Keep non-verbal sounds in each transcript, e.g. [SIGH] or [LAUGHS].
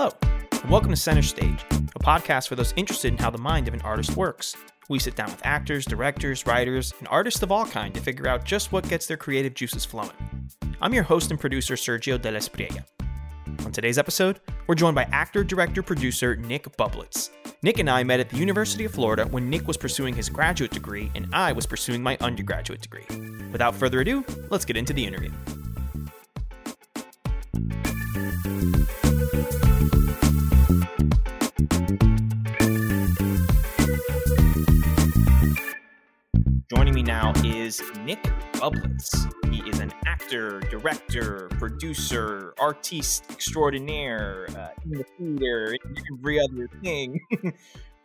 Hello, and welcome to Center Stage, a podcast for those interested in how the mind of an artist works. We sit down with actors, directors, writers, and artists of all kind to figure out just what gets their creative juices flowing. I'm your host and producer, Sergio de la Espriella. On today's episode, we're joined by actor, director, producer Nick Bublitz. Nick and I met at the University of Florida when Nick was pursuing his graduate degree and I was pursuing my undergraduate degree. Without further ado, let's get into the interview. Nick Bublitz. He is an actor, director, producer, artiste extraordinaire uh, in the theater, every other thing. [LAUGHS]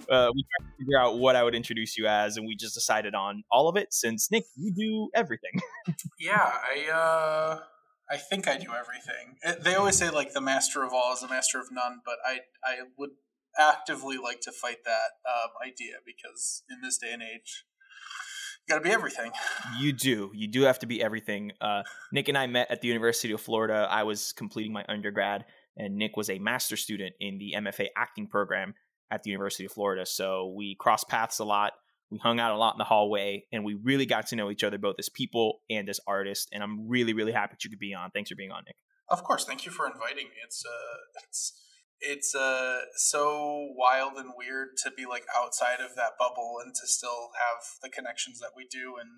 uh, we tried to figure out what I would introduce you as, and we just decided on all of it since Nick, you do everything. [LAUGHS] yeah, I uh, I think I do everything. It, they always say like the master of all is the master of none, but I I would actively like to fight that um, idea because in this day and age got to be everything. You do. You do have to be everything. Uh, Nick and I met at the University of Florida. I was completing my undergrad, and Nick was a master student in the MFA acting program at the University of Florida. So we crossed paths a lot. We hung out a lot in the hallway, and we really got to know each other both as people and as artists. And I'm really, really happy that you could be on. Thanks for being on, Nick. Of course. Thank you for inviting me. It's uh, [LAUGHS] it's it's uh so wild and weird to be like outside of that bubble and to still have the connections that we do and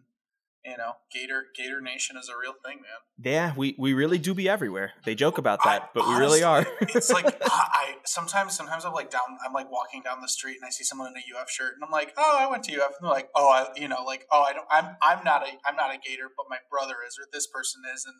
you know gator gator nation is a real thing man. Yeah we we really do be everywhere. They joke about that I, but honestly, we really are. it's like [LAUGHS] i sometimes sometimes i'm like down i'm like walking down the street and i see someone in a uf shirt and i'm like oh i went to uf and they're like oh i you know like oh i don't i'm i'm not a i'm not a gator but my brother is or this person is and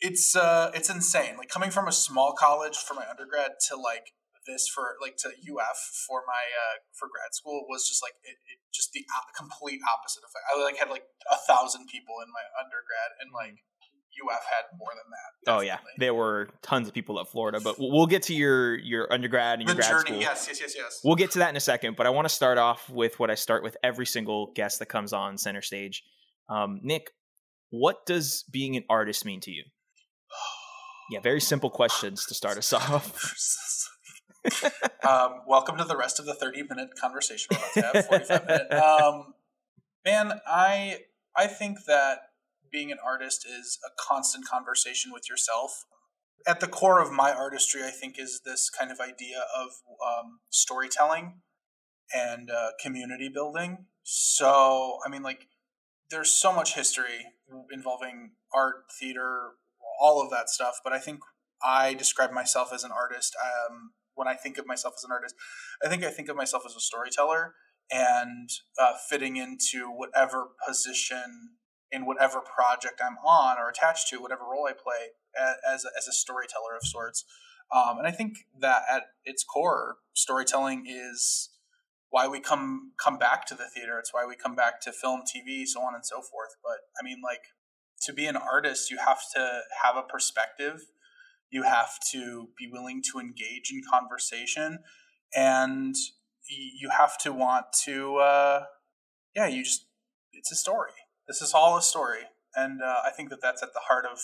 it's uh it's insane like coming from a small college for my undergrad to like this for like to UF for my uh, for grad school was just like it, it just the complete opposite effect. I like had like a thousand people in my undergrad, and like UF had more than that. Definitely. Oh yeah, there were tons of people at Florida, but we'll get to your your undergrad and your the grad journey, school. Yes, yes, yes, yes. We'll get to that in a second, but I want to start off with what I start with every single guest that comes on center stage. Um, Nick, what does being an artist mean to you? Yeah, very simple questions to start us off. [LAUGHS] um, welcome to the rest of the 30 minute conversation we're about to have, 45 minute. Um, man, I I think that being an artist is a constant conversation with yourself. At the core of my artistry, I think, is this kind of idea of um, storytelling and uh, community building. So, I mean, like, there's so much history involving art, theater, all of that stuff. But I think I describe myself as an artist. Um, when I think of myself as an artist, I think I think of myself as a storyteller and uh, fitting into whatever position in whatever project I'm on or attached to, whatever role I play as a, as a storyteller of sorts. Um, and I think that at its core, storytelling is why we come come back to the theater. It's why we come back to film, TV, so on and so forth. But I mean, like to be an artist, you have to have a perspective. You have to be willing to engage in conversation, and you have to want to. Uh, yeah, you just it's a story. This is all a story, and uh, I think that that's at the heart of.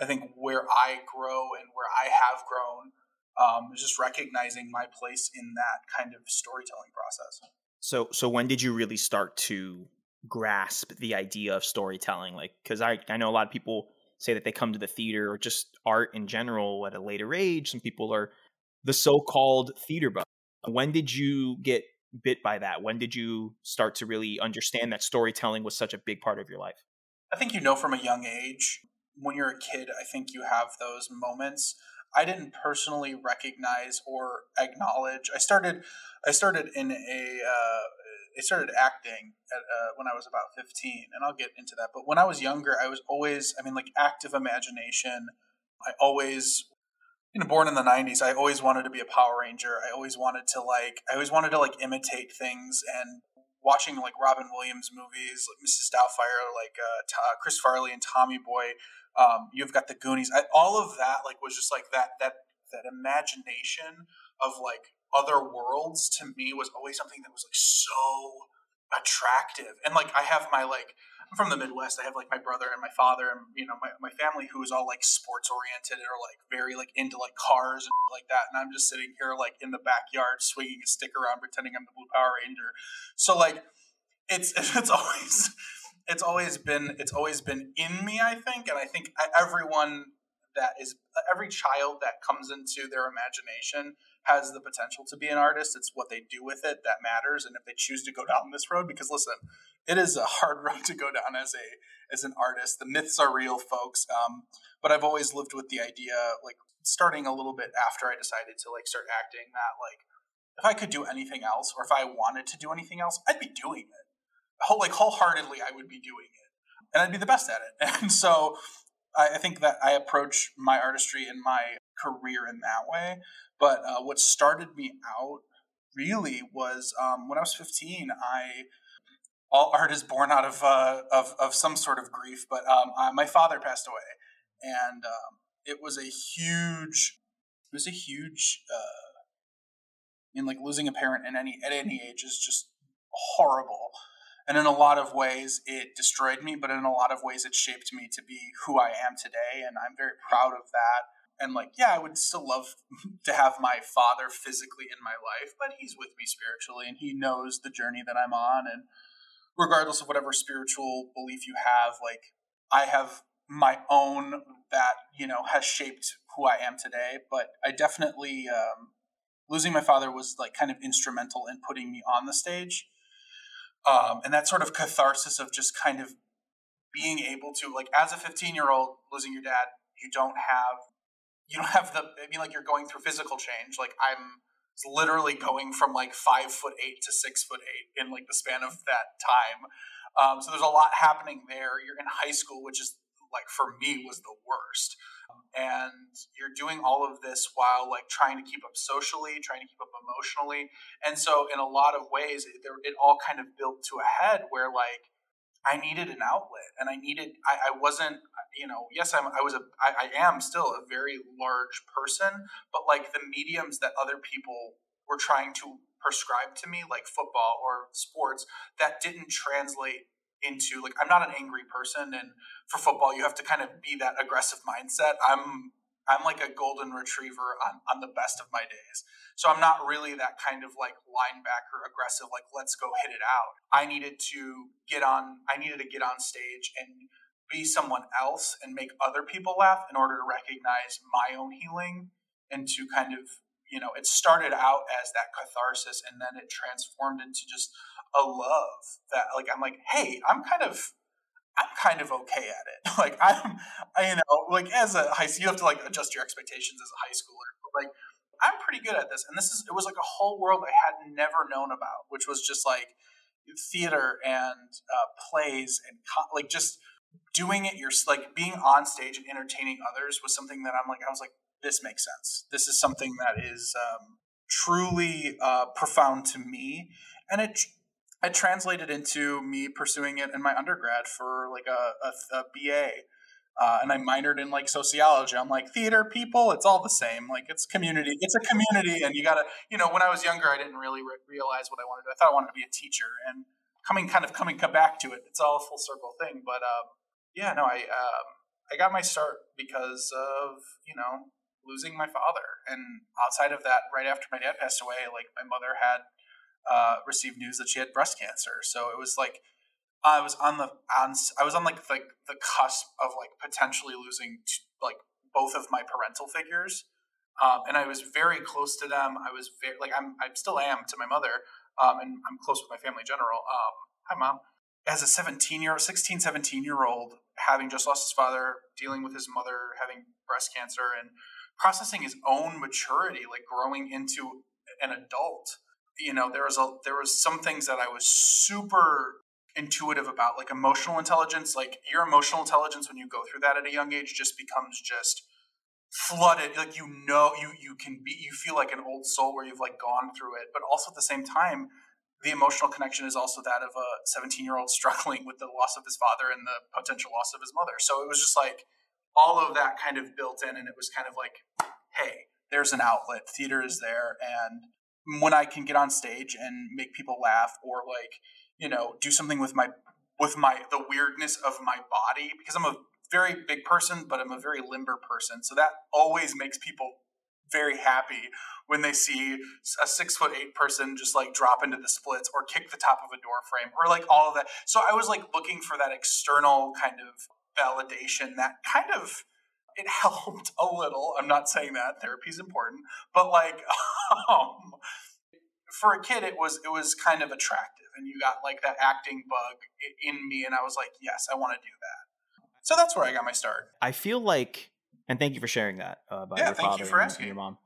I think where I grow and where I have grown um, is just recognizing my place in that kind of storytelling process. So, so when did you really start to grasp the idea of storytelling like because I, I know a lot of people say that they come to the theater or just art in general at a later age some people are the so-called theater buff. When did you get bit by that? When did you start to really understand that storytelling was such a big part of your life? I think you know from a young age when you're a kid i think you have those moments. I didn't personally recognize or acknowledge i started i started in a uh, I started acting at, uh, when I was about 15, and I'll get into that. But when I was younger, I was always, I mean, like active imagination. I always, you know, born in the 90s, I always wanted to be a Power Ranger. I always wanted to like, I always wanted to like imitate things and watching like Robin Williams movies, like Mrs. Doubtfire, like uh, T- Chris Farley and Tommy Boy. Um, you've got the Goonies. I, all of that like was just like that that that imagination of like other worlds to me was always something that was like so attractive and like i have my like I'm from the Midwest. I have like my brother and my father and you know my, my family who is all like sports oriented or like very like into like cars and like that. And I'm just sitting here like in the backyard swinging a stick around, pretending I'm the Blue Power Ranger. So like it's [LAUGHS] it's always it's always been it's always been in me. I think, and I think everyone that is every child that comes into their imagination has the potential to be an artist. It's what they do with it that matters, and if they choose to go down this road, because listen, it is a [LAUGHS] hard road to go down as a as an artist. The myths are real, folks. Um, but I've always lived with the idea, like starting a little bit after I decided to like start acting, that like if I could do anything else, or if I wanted to do anything else, I'd be doing it. Whole, like wholeheartedly, I would be doing it, and I'd be the best at it. [LAUGHS] And so I, think that I approach my artistry and my career in that way. But uh, what started me out really was um, when I was 15. I all art is born out of uh, of, of some sort of grief. But um, I, my father passed away, and um, it was a huge it was a huge. Uh, I mean, like losing a parent in any at any age is just horrible. And in a lot of ways, it destroyed me, but in a lot of ways, it shaped me to be who I am today. And I'm very proud of that. And like, yeah, I would still love [LAUGHS] to have my father physically in my life, but he's with me spiritually and he knows the journey that I'm on. And regardless of whatever spiritual belief you have, like, I have my own that, you know, has shaped who I am today. But I definitely, um, losing my father was like kind of instrumental in putting me on the stage um, and that sort of catharsis of just kind of being able to like as a 15 year old losing your dad you don't have you don't have the i mean like you're going through physical change. Like i'm literally going from like five foot eight to six foot eight in like the span of that time. Um, so there's a lot happening there. You're in high school which is like for me was the worst. And you're doing all of this while like trying to keep up socially trying to keep up emotionally. And so in a lot of ways it, it all kind of built to a head where like i needed an outlet and i needed i, I wasn't you know yes i'm i was a I, I am still a very large person but like the mediums that other people were trying to prescribe to me like football or sports that didn't translate into like I'm not an angry person and for football you have to kind of be that aggressive mindset. I'm I'm like a golden retriever on, on the best of my days. So I'm not really that kind of like linebacker aggressive, like let's go hit it out. I needed to get on I needed to get on stage and be someone else and make other people laugh in order to recognize my own healing and to kind of you know it started out as that catharsis and then it transformed into just a love that like I'm like, hey, I'm kind of I'm kind of okay at it. [LAUGHS] like I'm, I, you know, like as a high you have to like adjust your expectations as a high schooler. But like I'm pretty good at this, and this is it was like a whole world I had never known about, which was just like theater and uh, plays and co- like just doing it. You're like being on stage and entertaining others was something that I'm like I was like this makes sense. This is something that is um, truly uh, profound to me, and it I translated into me pursuing it in my undergrad for like a, a, a BA. Uh, and I minored in like sociology. I'm like theater people, it's all the same. Like it's community, it's a community, and you gotta, you know. When I was younger, I didn't really re- realize what I wanted to. do. I thought I wanted to be a teacher, and coming kind of coming back to it, it's all a full circle thing. But um, yeah, no, I um, I got my start because of you know losing my father, and outside of that, right after my dad passed away, like my mother had uh, received news that she had breast cancer. So it was like I was on the on I was on like like the cusp of like potentially losing t- like both of my parental figures, um, and I was very close to them. I was very like I'm I still am to my mother, um, and I'm close with my family in general. Um, hi mom. As a 17 year 16, 17 year old, having just lost his father, dealing with his mother having breast cancer, and processing his own maturity, like growing into an adult you know there was a there was some things that I was super intuitive about like emotional intelligence like your emotional intelligence when you go through that at a young age just becomes just flooded like you know you you can be you feel like an old soul where you've like gone through it. But also at the same time the emotional connection is also that of a 17 year old [LAUGHS] struggling with the loss of his father and the potential loss of his mother. So it was just like all of that kind of built in and it was kind of like hey there's an outlet. Theater is there. And when I can get on stage and make people laugh or like, you know, do something with my with my the weirdness of my body because I'm a very big person, but I'm a very limber person. So that always makes people very happy when they see a six foot eight person just like drop into the splits or kick the top of a door frame or like all of that. So I was like looking for that external kind of validation that kind of it [LAUGHS] helped a little. I'm not saying that therapy is important, but like [LAUGHS] um, for a kid, it was it was kind of attractive, and you got like that acting bug in me, and I was like, yes, I want to do that. So that's where I got my start. I feel like, and thank you for sharing that uh, about yeah, your father you and, and, your mom.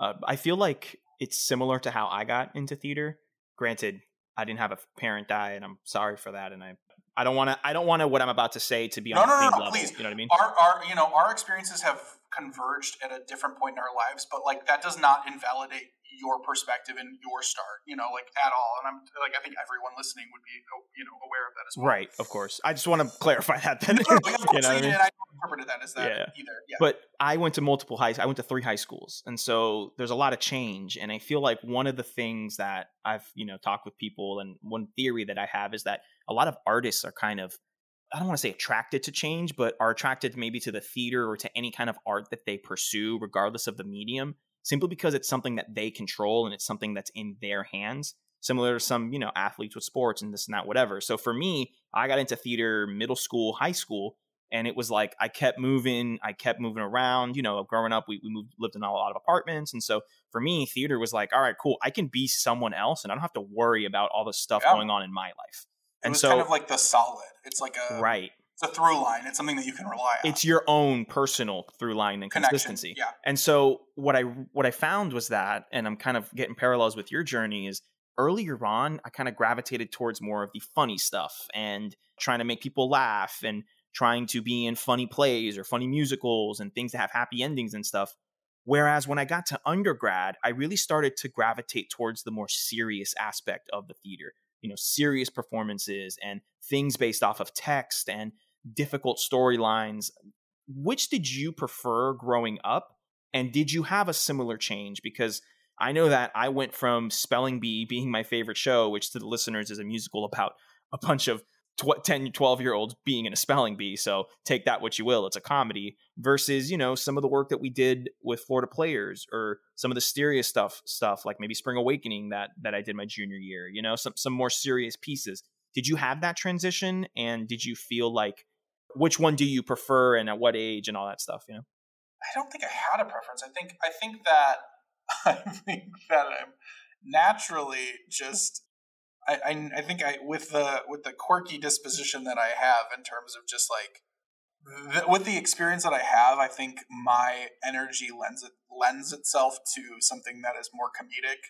Uh, I feel like it's similar to how I got into theater. Granted, I didn't have a parent die, and I'm sorry for that, and I I don't want to. I don't want to what I'm about to say to be on no, the no, no, level. Please. You know what I mean? Our, our, you know, our experiences have converged at a different point in our lives, but like that does not invalidate your perspective and your start, you know, like at all. And I'm like, I think everyone listening would be, you know, aware of that as well. Right, of course. I just want to clarify that. Then, no, no, [LAUGHS] you know I, mean? I interpreted that as that yeah. either. Yeah. But I went to multiple high. I went to three high schools, and so there's a lot of change. And I feel like one of the things that I've, you know, talked with people, and one theory that I have is that a lot of artists are kind of I don't want to say attracted to change, but are attracted maybe to the theater or to any kind of art that they pursue, regardless of the medium, simply because it's something that they control and it's something that's in their hands. Similar to some, you know, athletes with sports and this and that, whatever. So for me, I got into theater middle school, high school, and it was like I kept moving, I kept moving around. You know, growing up, we, we moved, lived in a lot of apartments, and so for me, theater was like, all right, cool, I can be someone else, and I don't have to worry about all the stuff yeah. going on in my life. And so, kind of like the solid. It's like a right. It's a through line. It's something that you can rely on. It's your own personal through line and Connection. consistency. Yeah. And so what I what I found was that, and I'm kind of getting parallels with your journey, is earlier on I kind of gravitated towards more of the funny stuff and trying to make people laugh and trying to be in funny plays or funny musicals and things that have happy endings and stuff. Whereas when I got to undergrad, I really started to gravitate towards the more serious aspect of the theater you know serious performances and things based off of text and difficult storylines which did you prefer growing up? And did you have a similar change? Because i know that i went from spelling bee [LAUGHS] being my favorite show which to the listeners is a musical about a bunch of tw- 10 12 year olds being in a spelling bee so take that what you will it's a comedy versus you know some of the work that we did with florida players or some of the serious stuff stuff like maybe spring awakening that that i did my junior year you know some some more serious pieces. Did you have that transition? And did you feel like which one do you prefer and at what age and all that stuff you know i don't think i had a preference i think i think that [LAUGHS] i think that i'm naturally just I, I, I think I with the with the quirky disposition that I have in terms of just like the, with the experience that I have, I think my energy lends it lends itself to something that is more comedic.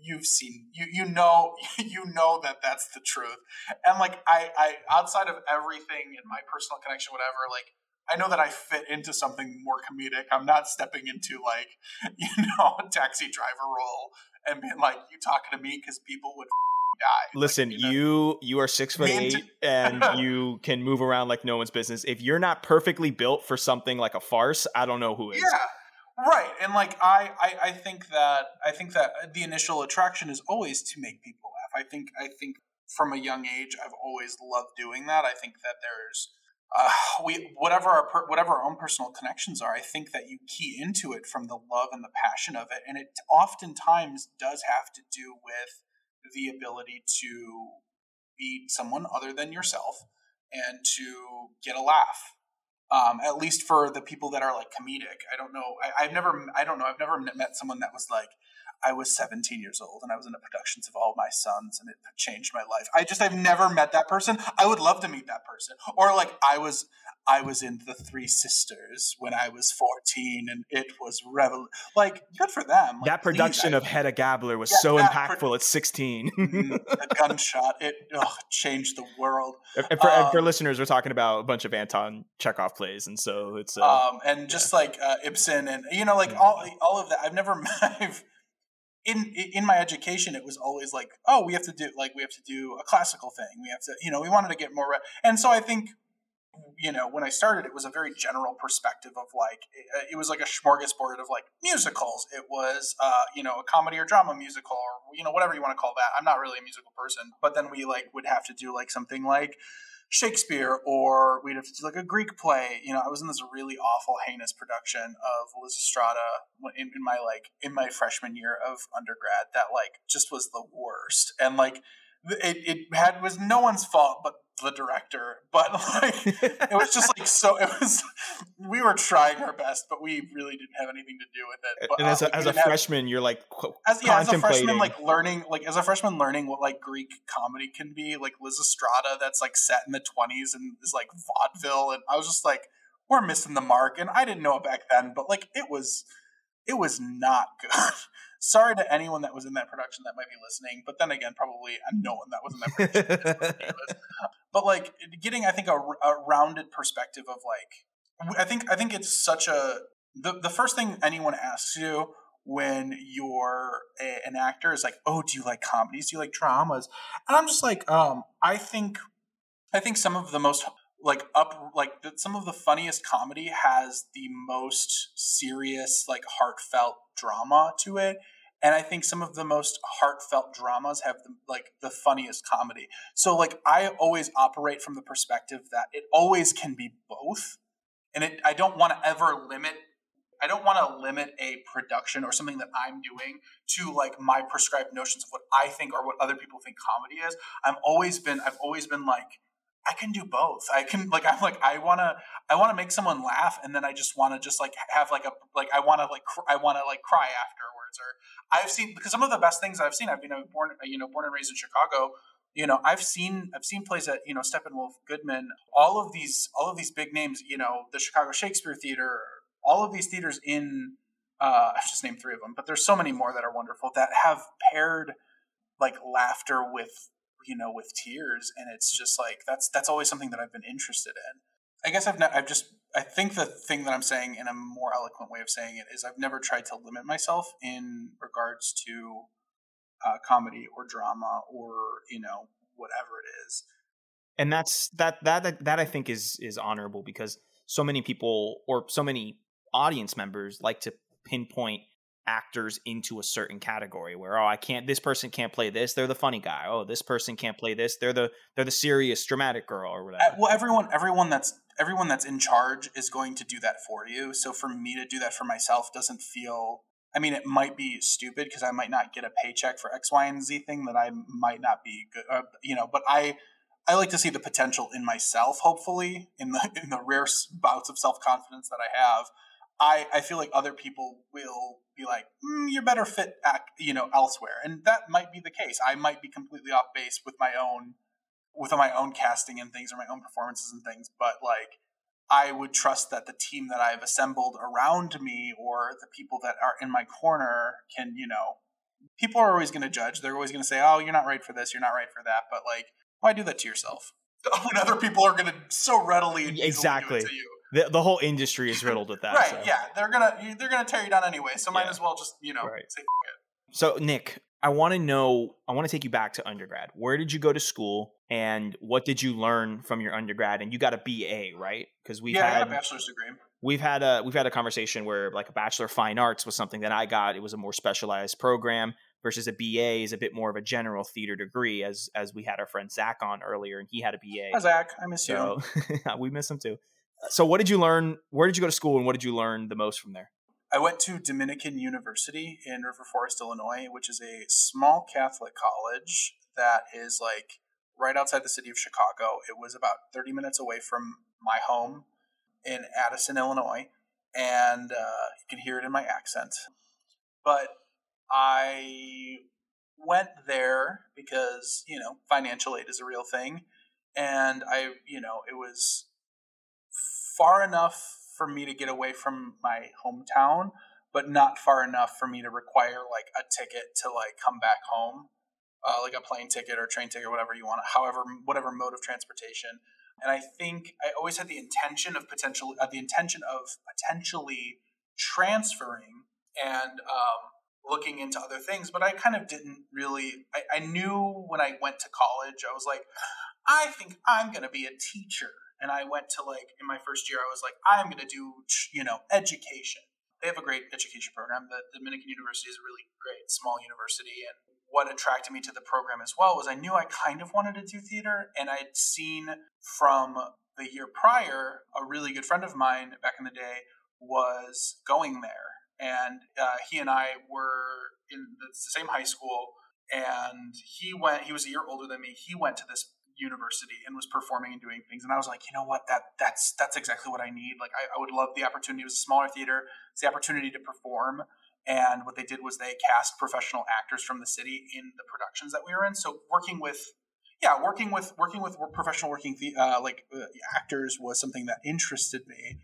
You've seen you you know [LAUGHS] you know that that's the truth, and like I I outside of everything in my personal connection, whatever, like I know that I fit into something more comedic. I'm not stepping into like, [LAUGHS] you know, a taxi driver role and being like, you talking to me because people would [LAUGHS] die. Listen, like, you, know, you you are six foot eight and you can move around like no one's business. If you're not perfectly built for something like a farce, I don't know who is. Yeah. Right. And like I, I I think that I think that the initial attraction is always to make people laugh. I think I think from a young age I've always loved doing that. I think that there's uh, we whatever our per, whatever our own personal connections are, I think that you key into it from the love and the passion of it, and it oftentimes does have to do with the ability to be someone other than yourself and to get a laugh. Um, at least for the people that are like comedic. I don't know. I, have never. I don't know. I've never met someone that was like, I was 17 years old and I was in the productions of All My Sons and it changed my life. I just I've never met that person. I would love to meet that person. Or like I was I was in The Three Sisters when I was 14 and it was revel like good for them. Like, that production please, of Hedda Gabler was yeah, so impactful pro- at 16. Mm-hmm. [LAUGHS] the gunshot it oh, changed the world. And for, um, for, listeners, we're talking about a bunch of Anton Chekhov plays and so it's uh, um and just yeah. like uh, Ibsen and you know like all all of that I've never [LAUGHS] I've in in my education it was always like oh we have to do like we have to do a classical thing we have to you know we wanted to get more and so i think you know, when I started, it was a very general perspective of like, it, it was like a smorgasbord of like musicals. It was, uh, you know, a comedy or drama musical or, you know, whatever you want to call that. I'm not really a musical person, but then we like would have to do like something like Shakespeare or we'd have to do like a Greek play. You know, I was in this really awful, heinous production of Lysistrata in, in my like, in my freshman year of undergrad that like just was the worst. And like, it, it had was no one's fault but the director but like it was just like so it was we were trying our best but we really didn't have anything to do with it but, and as a, uh, as a freshman have, you're like as, yeah, as a freshman like learning like as a freshman learning what like greek comedy can be like Lysistrata that's like set in the 20s and is like vaudeville and i was just like we're missing the mark and i didn't know it back then but like it was it was not [LAUGHS] good sorry to anyone that was in that production that might be listening, but then again, probably no one that was in that production. [LAUGHS] but like getting, I think a, a rounded perspective of like, I think I think it's such a the the first thing anyone asks you when you're a, an actor is like, oh, do you like comedies? Do you like dramas? And I'm just like, um, I think I think some of the most like up like the, some of the funniest comedy has the most serious like heartfelt drama to it. And i think some of the most heartfelt dramas have the, like the funniest comedy. So like i always operate from the perspective that it always can be both. And it, i don't want to ever limit i don't want to limit a production or something that i'm doing to like my prescribed notions of what i think or what other people think comedy is. I've always been i've always been like I can do both. I can like I'm like I want to I want to make someone laugh and then I just want to just like have like a like I want to like cr- I want to like cry afterwards or I've seen because some of the best things I've seen I've been born you know born and raised in Chicago you know I've seen I've seen plays at you know Steppenwolf Goodman all of these all of these big names you know the Chicago Shakespeare Theater all of these theaters in uh I've just named three of them but there's so many more that are wonderful that have paired like laughter with you know with tears and it's just like that's that's always something that i've been interested in. I guess i've not i've just i think the thing that i'm saying in a more eloquent way of saying it is i've never tried to limit myself in regards to uh, comedy or drama or you know whatever it is. And that's that that that i think is is honorable because so many people or so many audience members like to pinpoint actors into a certain category where oh I can't this person can't play this they're the funny guy oh this person can't play this they're the they're the serious dramatic girl or whatever. Well everyone everyone that's everyone that's in charge is going to do that for you. So for me to do that for myself doesn't feel I mean it might be stupid because I might not get a paycheck for X Y and Z thing that I might not be good uh, you know but I I like to see the potential in myself hopefully in the in the rare bouts of self-confidence that I have I, I feel like other people will be like, mm, you're better fit, at, you know, elsewhere, and that might be the case. I might be completely off base with my own, with my own casting and things or my own performances and things, but like, I would trust that the team that I've assembled around me or the people that are in my corner can, you know, people are always going to judge. They're always going to say, "Oh, you're not right for this. You're not right for that." But like, why do that to yourself? [LAUGHS] when other people are going to so readily exactly to you the, the whole industry is riddled with that. right? So. Yeah, they're gonna they're gonna tear you down anyway. So might yeah. as well just you know right. say it. So Nick, I want to know. I want to take you back to undergrad. Where did you go to school, and what did you learn from your undergrad? And you got a BA, right? Because we've yeah, had a bachelor's degree. We've had a we've had a conversation where like a bachelor of fine arts was something that I got. It was a more specialized program versus a BA is a bit more of a general theater degree. As as we had our friend Zach on earlier, and he had a BA. Hi Zach, I miss so, you. [LAUGHS] we miss him too. So, what did you learn? Where did you go to school, and what did you learn the most from there? I went to Dominican University in River Forest, Illinois, which is a small Catholic college that is like right outside the city of Chicago. It was about 30 minutes away from my home in Addison, Illinois, and uh, you can hear it in my accent. But I went there because, you know, financial aid is a real thing. And I, you know, it was far enough for me to get away from my hometown, but not far enough for me to require like a ticket to like come back home, uh, like a plane ticket or train ticket, or whatever you want, however, whatever mode of transportation. And I think I always had the intention of potential, uh, the intention of potentially transferring and um, looking into other things, but I kind of didn't really. I, I knew when I went to college, I was like, I think I'm going to be a teacher And I went to like in my first year, I was like, I'm going to do you know education. They have a great education program. The Dominican University is a really great small university, and what attracted me to the program as well was I knew I kind of wanted to do theater, and I'd seen from the year prior a really good friend of mine back in the day was going there, and uh, he and I were in the same high school, and he went. He was a year older than me. He went to this university and was performing and doing things. And i was like you know what? That that's that's exactly what i need. Like i, I would love the opportunity. It was a smaller theater. It's the opportunity to perform. And what they did was they cast professional actors from the city in the productions that we were in. So working with, yeah, working with working with professional working uh, like uh, actors was something that interested me.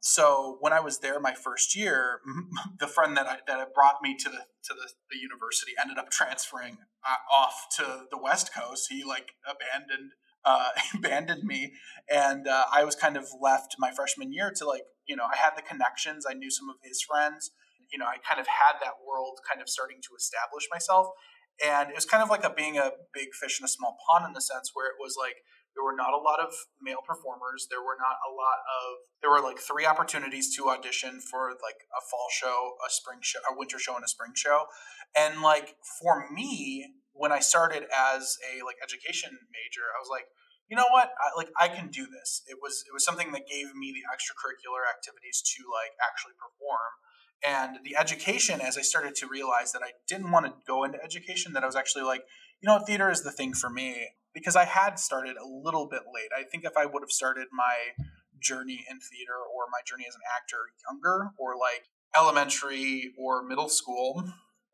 So when I was there my first year, [LAUGHS] the friend that I, that brought me to the to the, the university ended up transferring uh, off to the West Coast. He like abandoned uh, [LAUGHS] abandoned me, and uh, I was kind of left my freshman year to like you know I had the connections. I knew some of his friends you know, I kind of had that world kind of starting to establish myself. And it was kind of like a being a big fish in a small pond in the sense where it was like there were not a lot of male performers. There were not a lot of there were like three opportunities to audition for like a fall show, a spring show, a winter show, and a spring show. And like for me, when I started as a like education major, I was like, you know what, I, like I can do this. It was it was something that gave me the extracurricular activities to like actually perform and the education as i started to realize that i didn't want to go into education that i was actually like you know theater is the thing for me because i had started a little bit late i think if i would have started my journey in theater or my journey as an actor younger or like elementary or middle school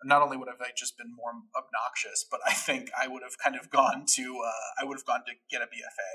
not only would have I just been more obnoxious, but I think I would have kind of gone to uh, I would have gone to get a BFA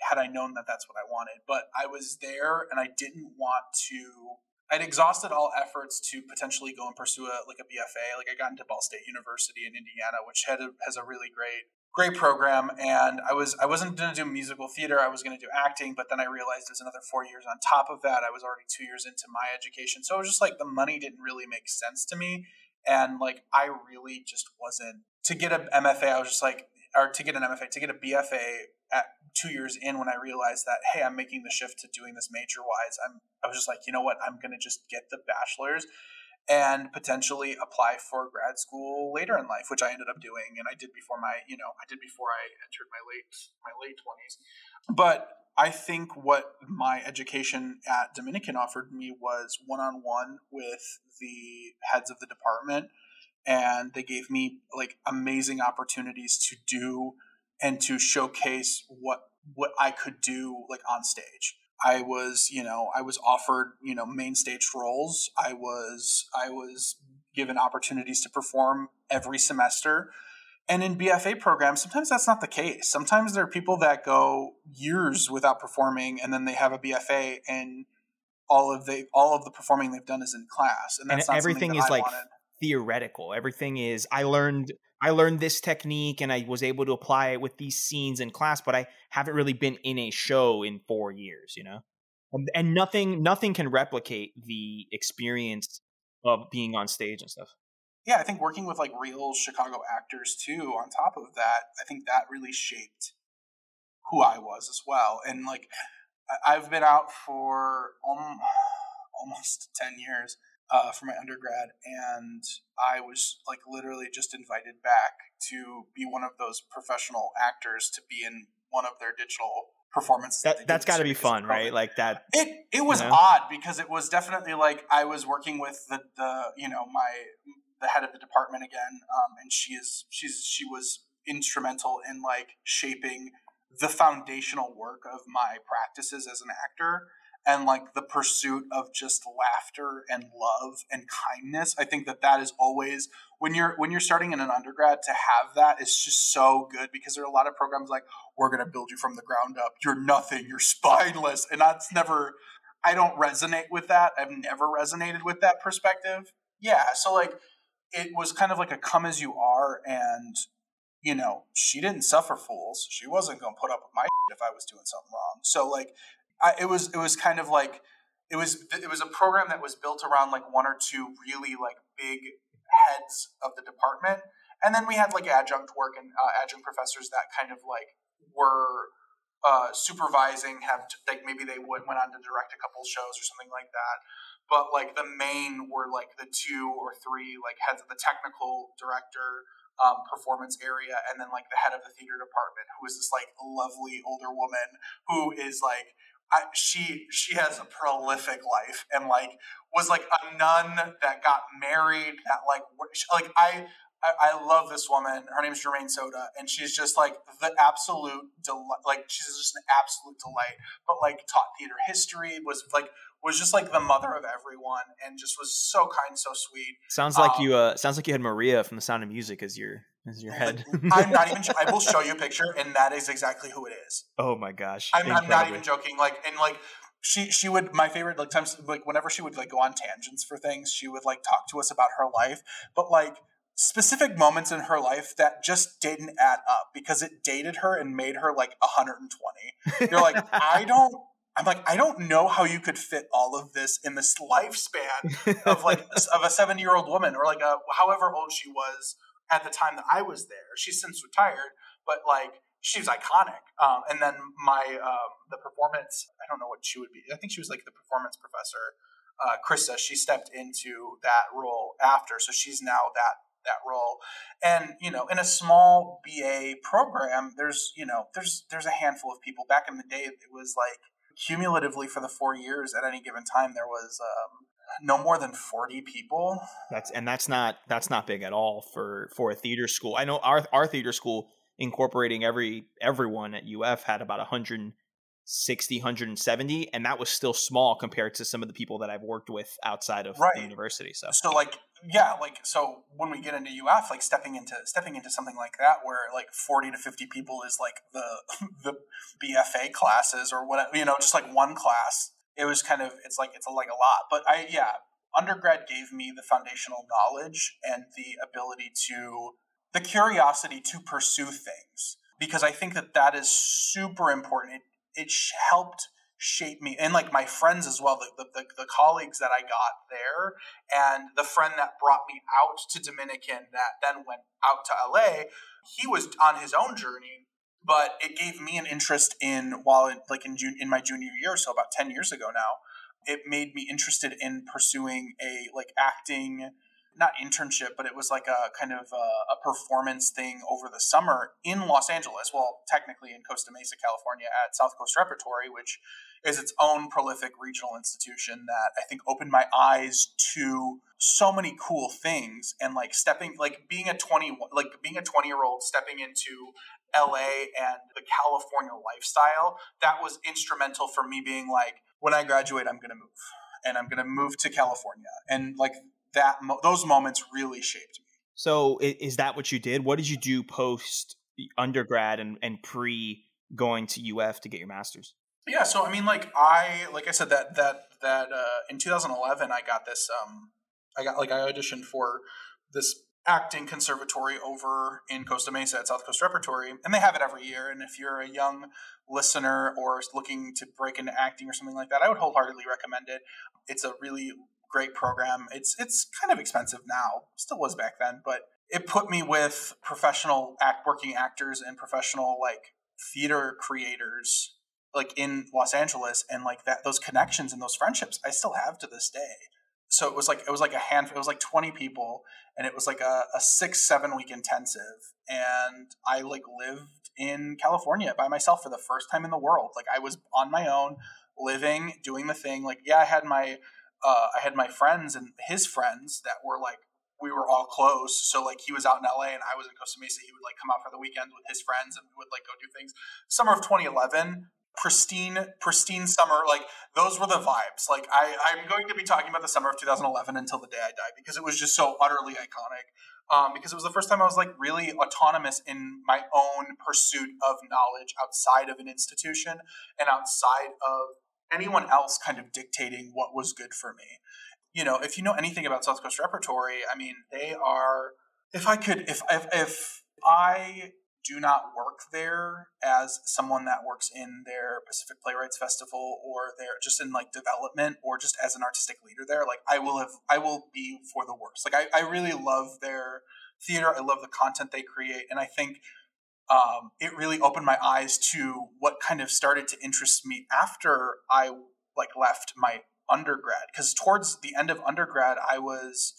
had I known that that's what I wanted. But I was there, and I didn't want to I'd exhausted all efforts to potentially go and pursue a like a BFA. Like I got into Ball State University in Indiana, which had a, has a really great great program. And I was I wasn't going to do musical theater. I was going to do acting, but then I realized there's another four years on top of that. I was already two years into my education, so it was just like the money didn't really make sense to me. And like I really just wasn't to get a MFA. I was just like, or to get an MFA, to get a BFA at two years in when I realized that hey, I'm making the shift to doing this major wise. I'm I was just like, you know what, I'm gonna just get the bachelor's and potentially apply for grad school later in life, which I ended up doing, and I did before my you know I did before I entered my late my late twenties. But I think what my education at Dominican offered me was one on one with the heads of the department, and they gave me like amazing opportunities to do and to showcase what what I could do like on stage. I was, you know, I was offered, you know, main stage roles. I was I was given opportunities to perform every semester. And in BFA programs, sometimes that's not the case. Sometimes there are people that go years without performing and then they have a BFA and all of the all of the performing they've done is in class. And that's and everything is I like wanted. theoretical. Everything is I learned I learned this technique and I was able to apply it with these scenes in class, but I haven't really been in a show in four years, you know? And, and nothing nothing can replicate the experience of being on stage and stuff. Yeah, I think working with like real Chicago actors too, on top of that, I think that really shaped who I was as well. And like, I've been out for [SIGHS] almost 10 years uh, for my undergrad, and I was like literally just invited back to be one of those professional actors to be in one of their digital performances. That, has got to be fun, right? Like that. It it was you know? odd because it was definitely like I was working with the the you know my the head of the department again, um, and she is she's she was instrumental in like shaping the foundational work of my practices as an actor and like the pursuit of just laughter and love and kindness i think that that is always when you're when you're starting in an undergrad to have that is just so good because there are a lot of programs like we're going to build you from the ground up. You're nothing. You're spineless. And that's never i don't resonate with that. I've never resonated with that perspective. Yeah so like it was kind of like a come as you are and you know she didn't suffer fools. She wasn't going to put up with my [LAUGHS] if i was doing something wrong. So like I, it was it was kind of like it was it was a program that was built around like one or two really like big heads of the department, and then we had like adjunct work and uh, adjunct professors that kind of like were uh, supervising have like maybe they would went on to direct a couple shows or something like that. But like the main were like the two or three like heads of the technical director um, performance area and then like the head of the theater department who is this like lovely older woman who is like I, she she has a prolific life and like was like a nun that got married that like like I I, I love this woman. Her name is Germaine Soda, and she's just like the absolute delight. Like she's just an absolute delight. But like taught theater history, was like was just like the mother of everyone, and just was so kind, so sweet. Sounds like um, you. Uh, sounds like you had Maria from The Sound of Music as your as your head. [LAUGHS] I'm not even. I will [LAUGHS] show you a picture, and that is exactly who it is. Oh my gosh! I'm, I'm not even joking. Like and like she she would my favorite like times like whenever she would like go on tangents for things she would like talk to us about her life but like specific moments in her life that just didn't add up because it dated her and made her like 120. You're like, [LAUGHS] I don't I'm like, I don't know how you could fit all of this in this lifespan of like of a 70 year old woman or like a however old she was at the time that I was there. She's since retired, but like she's iconic. Um, and then my um, the performance, I don't know what she would be. I think she was like the performance professor. Uh, Krista, she stepped into that role after, so she's now that that role. And you know, in a small BA program, there's you know there's there's a handful of people. Back in the day, it was like cumulatively for the four years at any given time, there was um, no more than 40 people. That's and that's not that's not big at all for for a theater school. I know our our theater school incorporating every everyone at uf had about 100 60 170 and that was still small compared to some of the people that i've worked with outside of right. the university so. So like yeah like so when we get into uf like stepping into stepping into something like that where like 40 to 50 people is like the [LAUGHS] the bfa classes or whatever you know just like one class it was kind of it's like it's like a lot. But i yeah undergrad gave me the foundational knowledge and the ability to the curiosity to pursue things. Because i think that that is super important. It it helped shape me and like my friends as well the, the, the, colleagues that i got there and the friend that brought me out to dominican that then went out to la he was on his own journey but it gave me an interest in while it, like in June, in my junior year so about 10 years ago now it made me interested in pursuing a like acting not internship, but it was like a kind of a, a, performance thing over the summer in Los Angeles. Well, technically in Costa Mesa, California, at South Coast Repertory, which is its own prolific regional institution that I think opened my eyes to so many cool things and like stepping like being a 20 like being a 20 year old stepping into LA and the California lifestyle that was instrumental for me being like when I graduate I'm going to move and I'm going to move to California and like that those moments really shaped me. So is that what you did? What did you do post undergrad and, and pre going to UF to get your master's? Yeah, so I mean, like I like I said that that that uh, in 2011 I got this um I got like I auditioned for this acting conservatory over in Costa Mesa at South Coast Repertory, and they have it every year. And if you're a young listener or looking to break into acting or something like that, I would wholeheartedly recommend it. It's a really great program. It's it's kind of expensive now, still was back then, but it put me with professional act working actors and professional like theater creators like in Los Angeles and like that those connections and those friendships I still have to this day. So it was like it was like a hand it was like 20 people and it was like a, a six, seven week intensive. And I like lived in California by myself for the first time in the world. Like I was on my own, living, doing the thing. Like, yeah, I had my uh, I had my friends and his friends that were like we were all close. So like he was out in LA and I was in Costa Mesa. He would like come out for the weekend with his friends and we would like go do things. Summer of 2011, pristine, pristine summer. Like those were the vibes. Like I, I'm going to be talking about the summer of 2011 until the day I die because it was just so utterly iconic. Um, because it was the first time I was like really autonomous in my own pursuit of knowledge outside of an institution and outside of anyone else kind of dictating what was good for me. You know, if you know anything about South Coast Repertory, I mean, they are. If I could, if if, if I do not work there as someone that works in their Pacific Playwrights Festival or they're just in like development or just as an artistic leader there, like I will have, I will be for the worst. Like I, I really love their theater. I love the content they create. And I think um, it really opened my eyes to what kind of started to interest me after I like left my undergrad. Because towards the end of undergrad, I was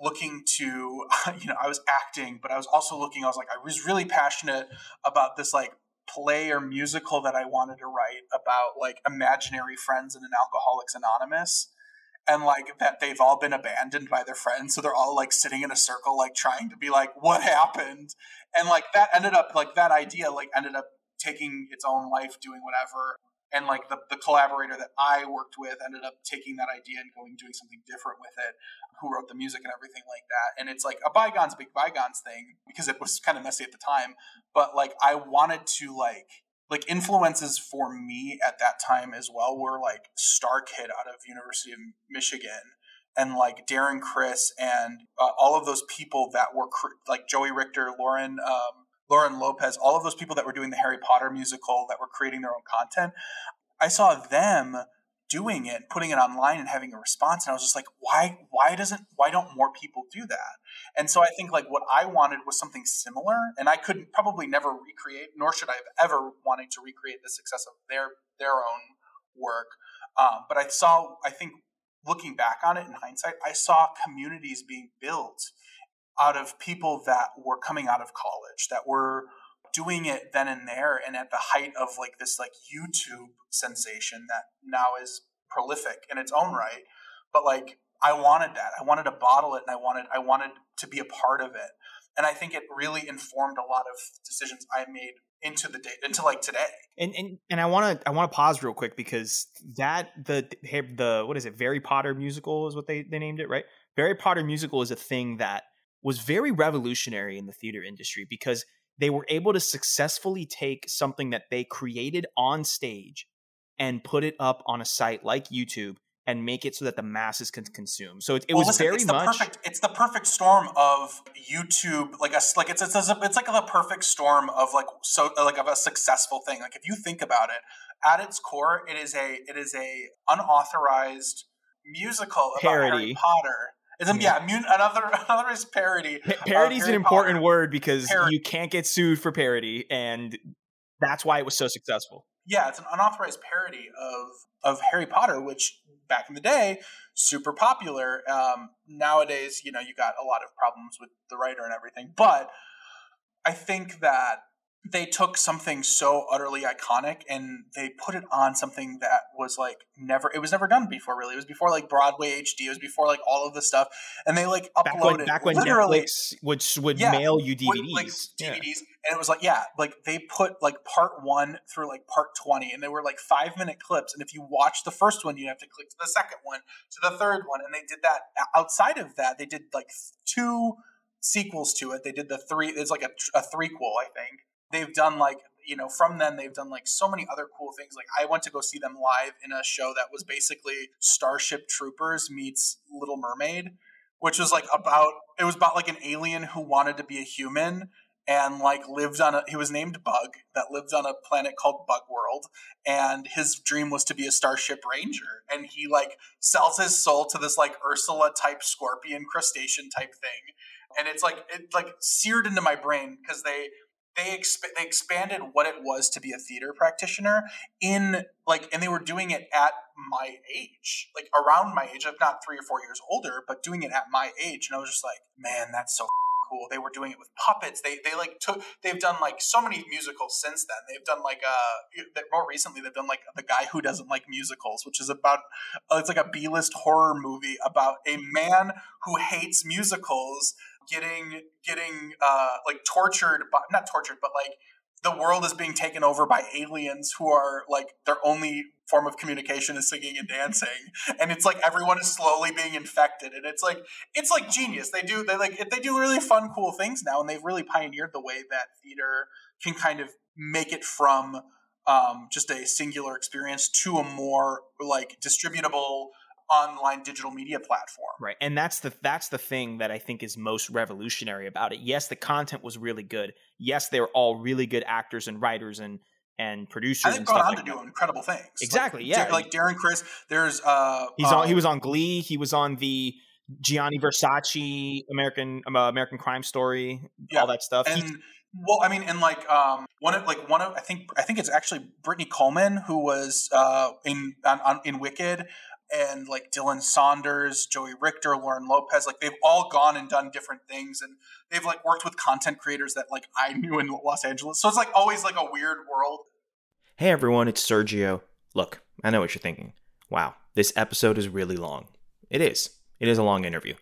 looking to [LAUGHS] you know i was acting but i was also looking i was like i was really passionate about this like play or musical that i wanted to write about like imaginary friends in an alcoholics anonymous and like that they've all been abandoned by their friends so they're all like sitting in a circle like trying to be like what happened and like that ended up like that idea like ended up taking its own life doing whatever. And like the, the collaborator that i worked with ended up taking that idea and going doing something different with it who wrote the music and everything like that. And it's like a bygones big bygones thing because it was kind of messy at the time. But like i wanted to like like influences for me at that time as well were like Starkid out of University of Michigan and like Darren Criss and uh, all of those people that were cr- like Joey Richter, Lauren um, Lauren Lopez, all of those people that were doing the Harry Potter musical that were creating their own content. I saw them doing it, putting it online and having a response. And I was just like, why, why doesn't, why don't more people do that? And so I think like what I wanted was something similar and I couldn't probably never recreate, nor should I have ever wanted to recreate the success of their, their own work. Um, but I saw, I think looking back on it in hindsight, I saw communities being built out of people that were coming out of college, that were doing it then and there and at the height of like this like YouTube sensation that now is prolific in its own right. But like I wanted that. I wanted to bottle it and I wanted I wanted to be a part of it. And I think it really informed a lot of decisions I made into the day into like today. And and and I want to I want to pause real quick because that the the what is it? Harry Potter musical is what they they named it, right? Harry Potter musical is a thing that was very revolutionary in the theater industry because they were able to successfully take something that they created on stage and put it up on a site like YouTube and make it so that the masses can consume. So it, it well, was listen, very it's much. Perfect, it's the perfect storm of YouTube, like a like it's it's, it's like the perfect storm of like so like of a successful thing. Like if you think about it, at its core, it is a it is a unauthorized musical Parody. Harry Potter is mm-hmm. yeah, yeah another [LAUGHS] another is parody. Pa- parody is an important Potter. word because parody. you can't get sued for parody, and that's why it was so successful. Yeah, it's an unauthorized parody of of Harry Potter, which back in the day super popular. Um, nowadays, you know, you got a lot of problems with the writer and everything, but I think that they took something so utterly iconic and they put it on something that was like never it was never done before really. It was before like broadway hd it was before like all of the stuff and they like uploaded back when, back when literally Netflix would would yeah, mail you dvds would, like dvds yeah. and it was like yeah like they put like part one through like part 20 and they were like five minute clips and if you watch the first one you have to click to the second one to the third one and they did that uh, outside of that they did like two sequels to it. They did the three it's like a, a threequel i think they've done like you know from then they've done like so many other cool things. Like i went to go see them live in a show that was basically starship troopers meets little mermaid which was like about it was about like an alien who wanted to be a human and like lived on a he was named bug that lived on a planet called bug world and his dream was to be a starship ranger. And he like sells his soul to this like ursula type scorpion crustacean type thing. And it's like it like seared into my brain because they they, exp- they expanded what it was to be a theater practitioner in like and they were doing it at my age like around my age if not three or four years older but doing it at my age and i was just like man that's so cool. They were doing it with puppets. They they like took they've done like so many musicals since then. They've done like uh more recently they've done like the guy who doesn't like musicals which is about uh, it's like a b-list horror movie about a man who hates musicals getting getting uh, like tortured, but not tortured, but like the world is being taken over by aliens who are like their only form of communication is singing and dancing and it's like everyone is slowly being infected and it's like it's like genius. They do they like they do really fun cool things now and they've really pioneered the way that theater can kind of make it from um, just a singular experience to a more like distributable online digital media platform. Right. And that's the that's the thing that I think is most revolutionary about it. Yes, the content was really good. Yes, they're all really good actors and writers and and producers. And they've gone on like to do incredible things. Exactly. Like, yeah. Like Darren Criss. There's uh he's um, on he was on Glee. He was on the Gianni Versace American uh, American Crime Story. Yeah. All that stuff. And Well, I mean, and like um, one of like one of I think I think it's actually Brittany Coleman who was uh, in on, on, in Wicked, and like Dylan Saunders, Joey Richter, Lauren Lopez, like they've all gone and done different things, and they've like worked with content creators that like I [LAUGHS] knew in Los Angeles. So it's like always like a weird world. Hey everyone, it's Sergio. Look, I know what you're thinking. Wow, this episode is really long. It is. It is a long interview.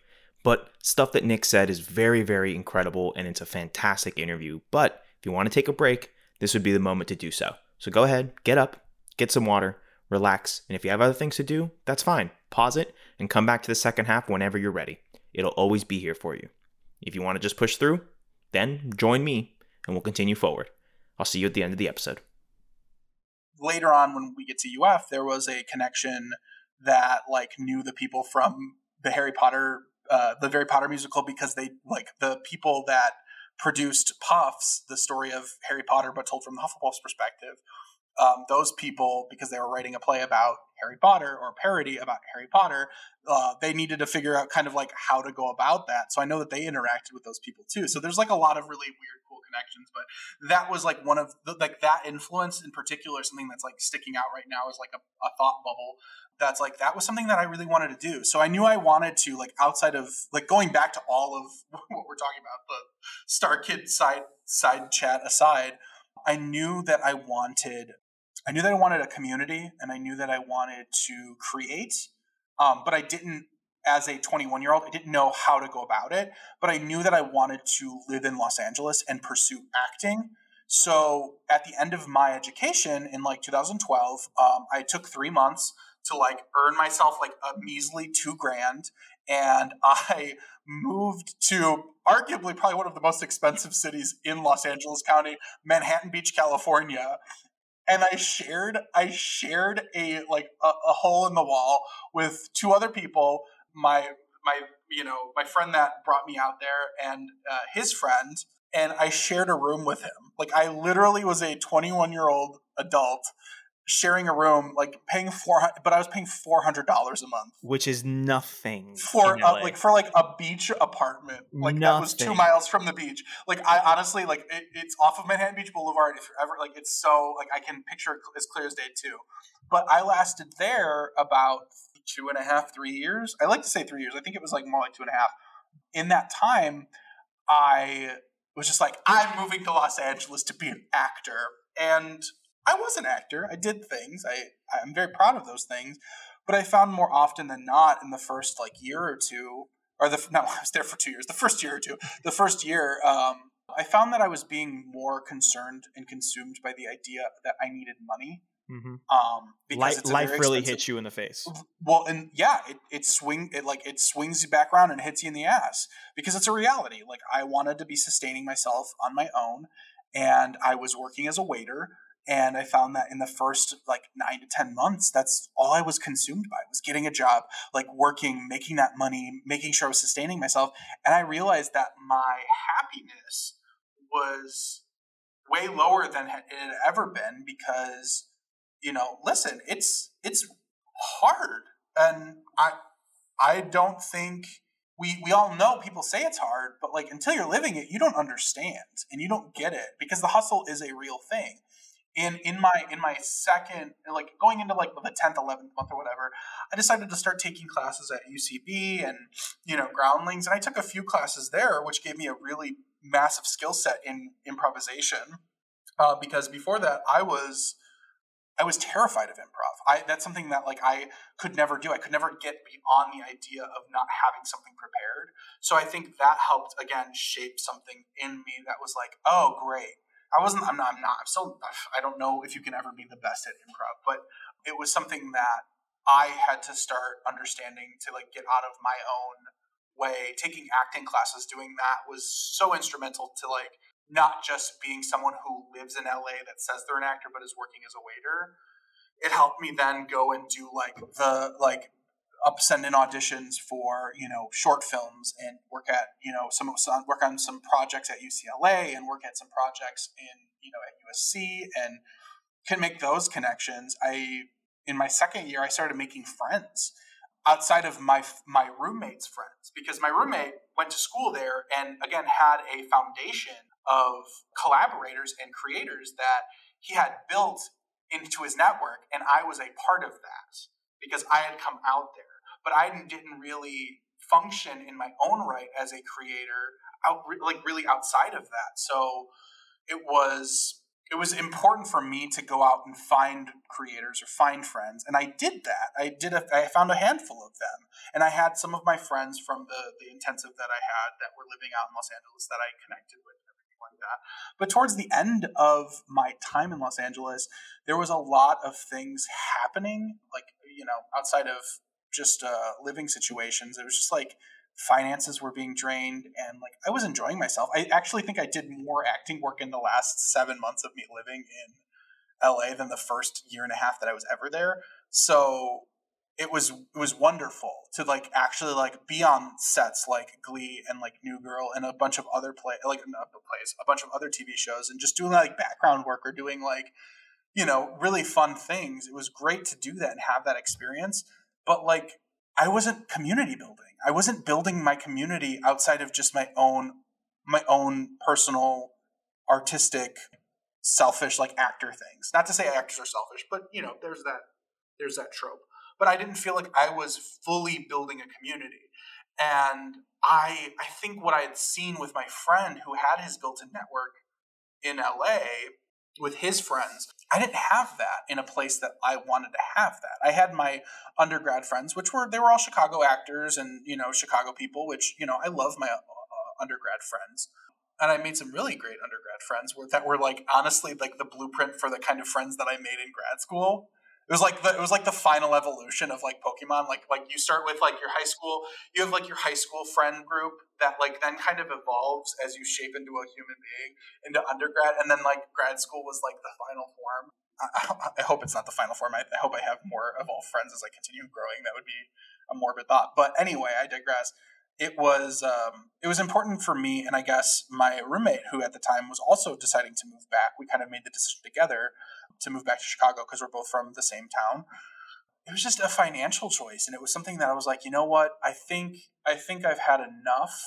But stuff that Nick said is very, very incredible and it's a fantastic interview. But if you want to take a break, this would be the moment to do so. So go ahead, get up, get some water, relax, and if you have other things to do, that's fine. Pause it and come back to the second half whenever you're ready. It'll always be here for you. If you want to just push through, then join me and we'll continue forward. I'll see you at the end of the episode. Later on, when we get to UF, there was a connection that like knew the people from the Harry Potter uh, the Harry Potter musical because they like the people that produced Puffs, the story of Harry Potter, but told from the Hufflepuff's perspective. Um, those people, because they were writing a play about Harry Potter or a parody about Harry Potter, uh, they needed to figure out kind of like how to go about that. So I know that they interacted with those people too. So there's like a lot of really weird, cool connections. But that was like one of the, like that influence in particular, something that's like sticking out right now is like a, a thought bubble that's like that was something that I really wanted to do. So I knew I wanted to like outside of like going back to all of [LAUGHS] what we're talking about, the Star Kid side side chat aside, I knew that I wanted I knew that I wanted a community and I knew that I wanted to create. Um, but I didn't as a 21 year old, I didn't know how to go about it, but I knew that I wanted to live in Los Angeles and pursue acting. So at the end of my education in like 2012, um, I took three months to like earn myself like a measly two grand. And [LAUGHS] I moved to arguably probably one of the most expensive cities in Los Angeles County, Manhattan Beach, California. And I shared I shared a like a, a hole in the wall with two other people, my my you know my friend that brought me out there and uh, his friend and I shared a room with him. Like I literally was a 21 year old adult sharing a room, like paying four, but I was paying four hundred dollars a month, which is nothing for a, like for like a beach apartment. Like nothing. that was two miles from the beach. Like I honestly like it, it's off of Manhattan Beach Boulevard. If you're ever like, it's so like I can picture it as clear as day too. But I lasted there about two and a half, three years. I like to say three years. I think it was like more like two and a half. In that time, I was just like, I'm moving to Los Angeles to be an actor, and I was an actor. I did things. I I'm very proud of those things. But I found more often than not in the first like year or two, or the no, [LAUGHS] I was there for two years. The first year or two, the first year, um, I found that I was being more concerned and consumed by the idea that I needed money. Mm-hmm. Um, because life, life really hits you in the face. Well, and yeah, it, it swing it like it swings you back around and hits you in the ass because it's a reality. Like I wanted to be sustaining myself on my own, and I was working as a waiter and i found that in the first like nine to ten months that's all i was consumed by was getting a job like working making that money making sure i was sustaining myself and i realized that my happiness was way lower than it had ever been because you know listen it's it's hard and i i don't think we we all know people say it's hard but like until you're living it you don't understand and you don't get it because the hustle is a real thing in in my in my second like going into like the 10th 11th month or whatever i decided to start taking classes at ucb and you know groundlings and i took a few classes there which gave me a really massive skill set in improvisation uh, because before that i was i was terrified of improv. I that's something that like i could never do. I could never get beyond the idea of not having something prepared. So i think that helped again shape something in me that was like oh great I wasn't. I'm not. I'm not. I'm still. I don't know if you can ever be the best at improv, but it was something that I had to start understanding to like get out of my own way. Taking acting classes, doing that was so instrumental to like not just being someone who lives in LA that says they're an actor but is working as a waiter. It helped me then go and do like the like up send in auditions for you know short films and work at you know some work on some projects at UCLA and work at some projects in you know at USC and can make those connections. I in my second year I started making friends outside of my my roommates' friends because my roommate went to school there and again had a foundation of collaborators and creators that he had built into his network, and I was a part of that because I had come out there. But I didn't really function in my own right as a creator, out like really outside of that. So it was it was important for me to go out and find creators or find friends and i did that i did a, i found a handful of them and i had some of my friends from the, the intensive that i had that were living out in los angeles that i connected with everything like that but towards the end of my time in los angeles there was a lot of things happening like you know outside of just uh, living situations it was just like finances were being drained and like I was enjoying myself. I actually think I did more acting work in the last 7 months of me living in LA than the first year and a half that I was ever there. So it was it was wonderful to like actually like be on sets like Glee and like New Girl and a bunch of other play like not plays a bunch of other TV shows and just doing like background work or doing like you know really fun things. It was great to do that and have that experience, but like I wasn't community building. I wasn't building my community outside of just my own my own personal artistic selfish like actor things. Not to say actors are selfish, but you know, there's that there's that trope. But I didn't feel like I was fully building a community. And I I think what I had seen with my friend who had his built-in network in LA with his friends. I didn't have that in a place that I wanted to have that. I had my undergrad friends, which were they were all Chicago actors and you know Chicago people, which you know I love my uh, undergrad friends, and I made some really great undergrad friends that were like honestly like the blueprint for the kind of friends that I made in grad school. It was like the it was like the final evolution of like Pokemon. Like like you start with like your high school, you have like your high school friend group that like then kind of evolves as you shape into a human being into undergrad, and then like grad school was like the final form. I, I hope it's not the final form. I, I hope I have more evolved friends as I continue growing. That would be a morbid thought. But anyway, I digress it was um, it was important for me and I guess my roommate, who at the time was also deciding to move back. We kind of made the decision together to move back to Chicago because we're both from the same town. It was just a financial choice, and it was something that I was like, you know what? I think I think I've had enough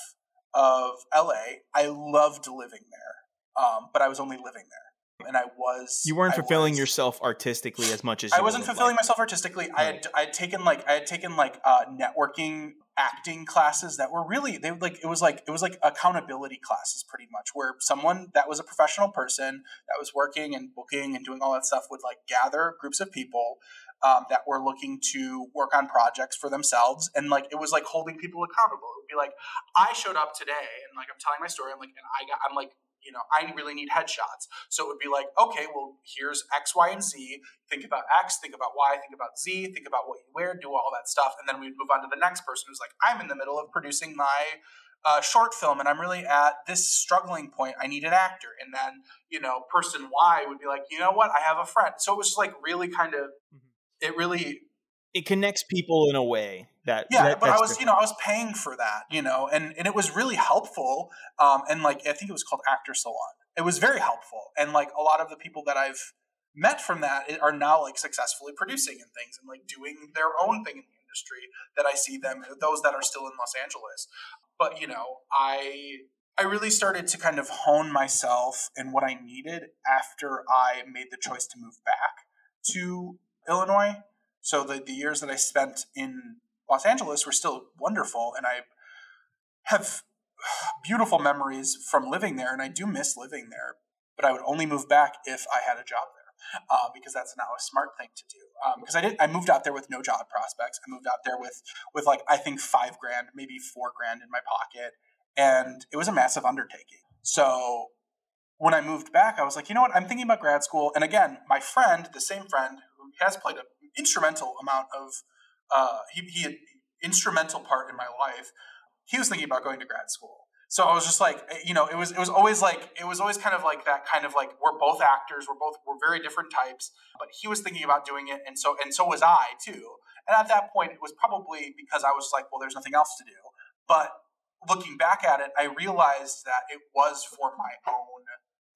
of LA. I loved living there, um, but I was only living there, and I was. You weren't I fulfilling was, yourself artistically as much as I wasn't fulfilling like. myself artistically. Right. I had I had taken like I had taken like uh, networking acting classes that were really they like it was like it was like accountability classes pretty much where someone that was a professional person that was working and booking and doing all that stuff would like gather groups of people um, that were looking to work on projects for themselves. And like it was like holding people accountable. It would be like i showed up today and like i'm telling my story i'm like and i got i'm like you know, I really need headshots. So it would be like, okay, well, here's X, Y, and Z. Think about X, think about Y, think about Z, think about what you wear, do all that stuff. And then we'd move on to the next person who's like, I'm in the middle of producing my uh, short film and I'm really at this struggling point. I need an actor. And then, you know, person Y would be like, you know what? I have a friend. So it was like really kind of, mm-hmm. it really it connects people in a way that yeah that, but i was different. you know i was paying for that you know and and it was really helpful um and like i think it was called actor salon it was very helpful and like a lot of the people that i've met from that are now like successfully producing and things and like doing their own thing in the industry that i see them those that are still in los angeles but you know i I really started to kind of hone myself and what I needed after I made the choice to move back to Illinois so the, the years that I spent in Los Angeles were still wonderful, and I have beautiful memories from living there, and I do miss living there. But I would only move back if I had a job there, uh, because that's now a smart thing to do. Because um, I did, I moved out there with no job prospects. I moved out there with with like I think five grand, maybe four grand in my pocket, and it was a massive undertaking. So when I moved back, I was like, you know what? I'm thinking about grad school. And again, my friend, the same friend who has played an instrumental amount of uh, he, he had instrumental part in my life. He was thinking about going to grad school. So I was just like, eh, you know, it was it was always like it was always kind of like that kind of like we're both actors, we're both we're very different types, but he was thinking about doing it, and so and so was I too. And at that point, it was probably because I was like, well, there's nothing else to do. But looking back at it, I realized that it was for my own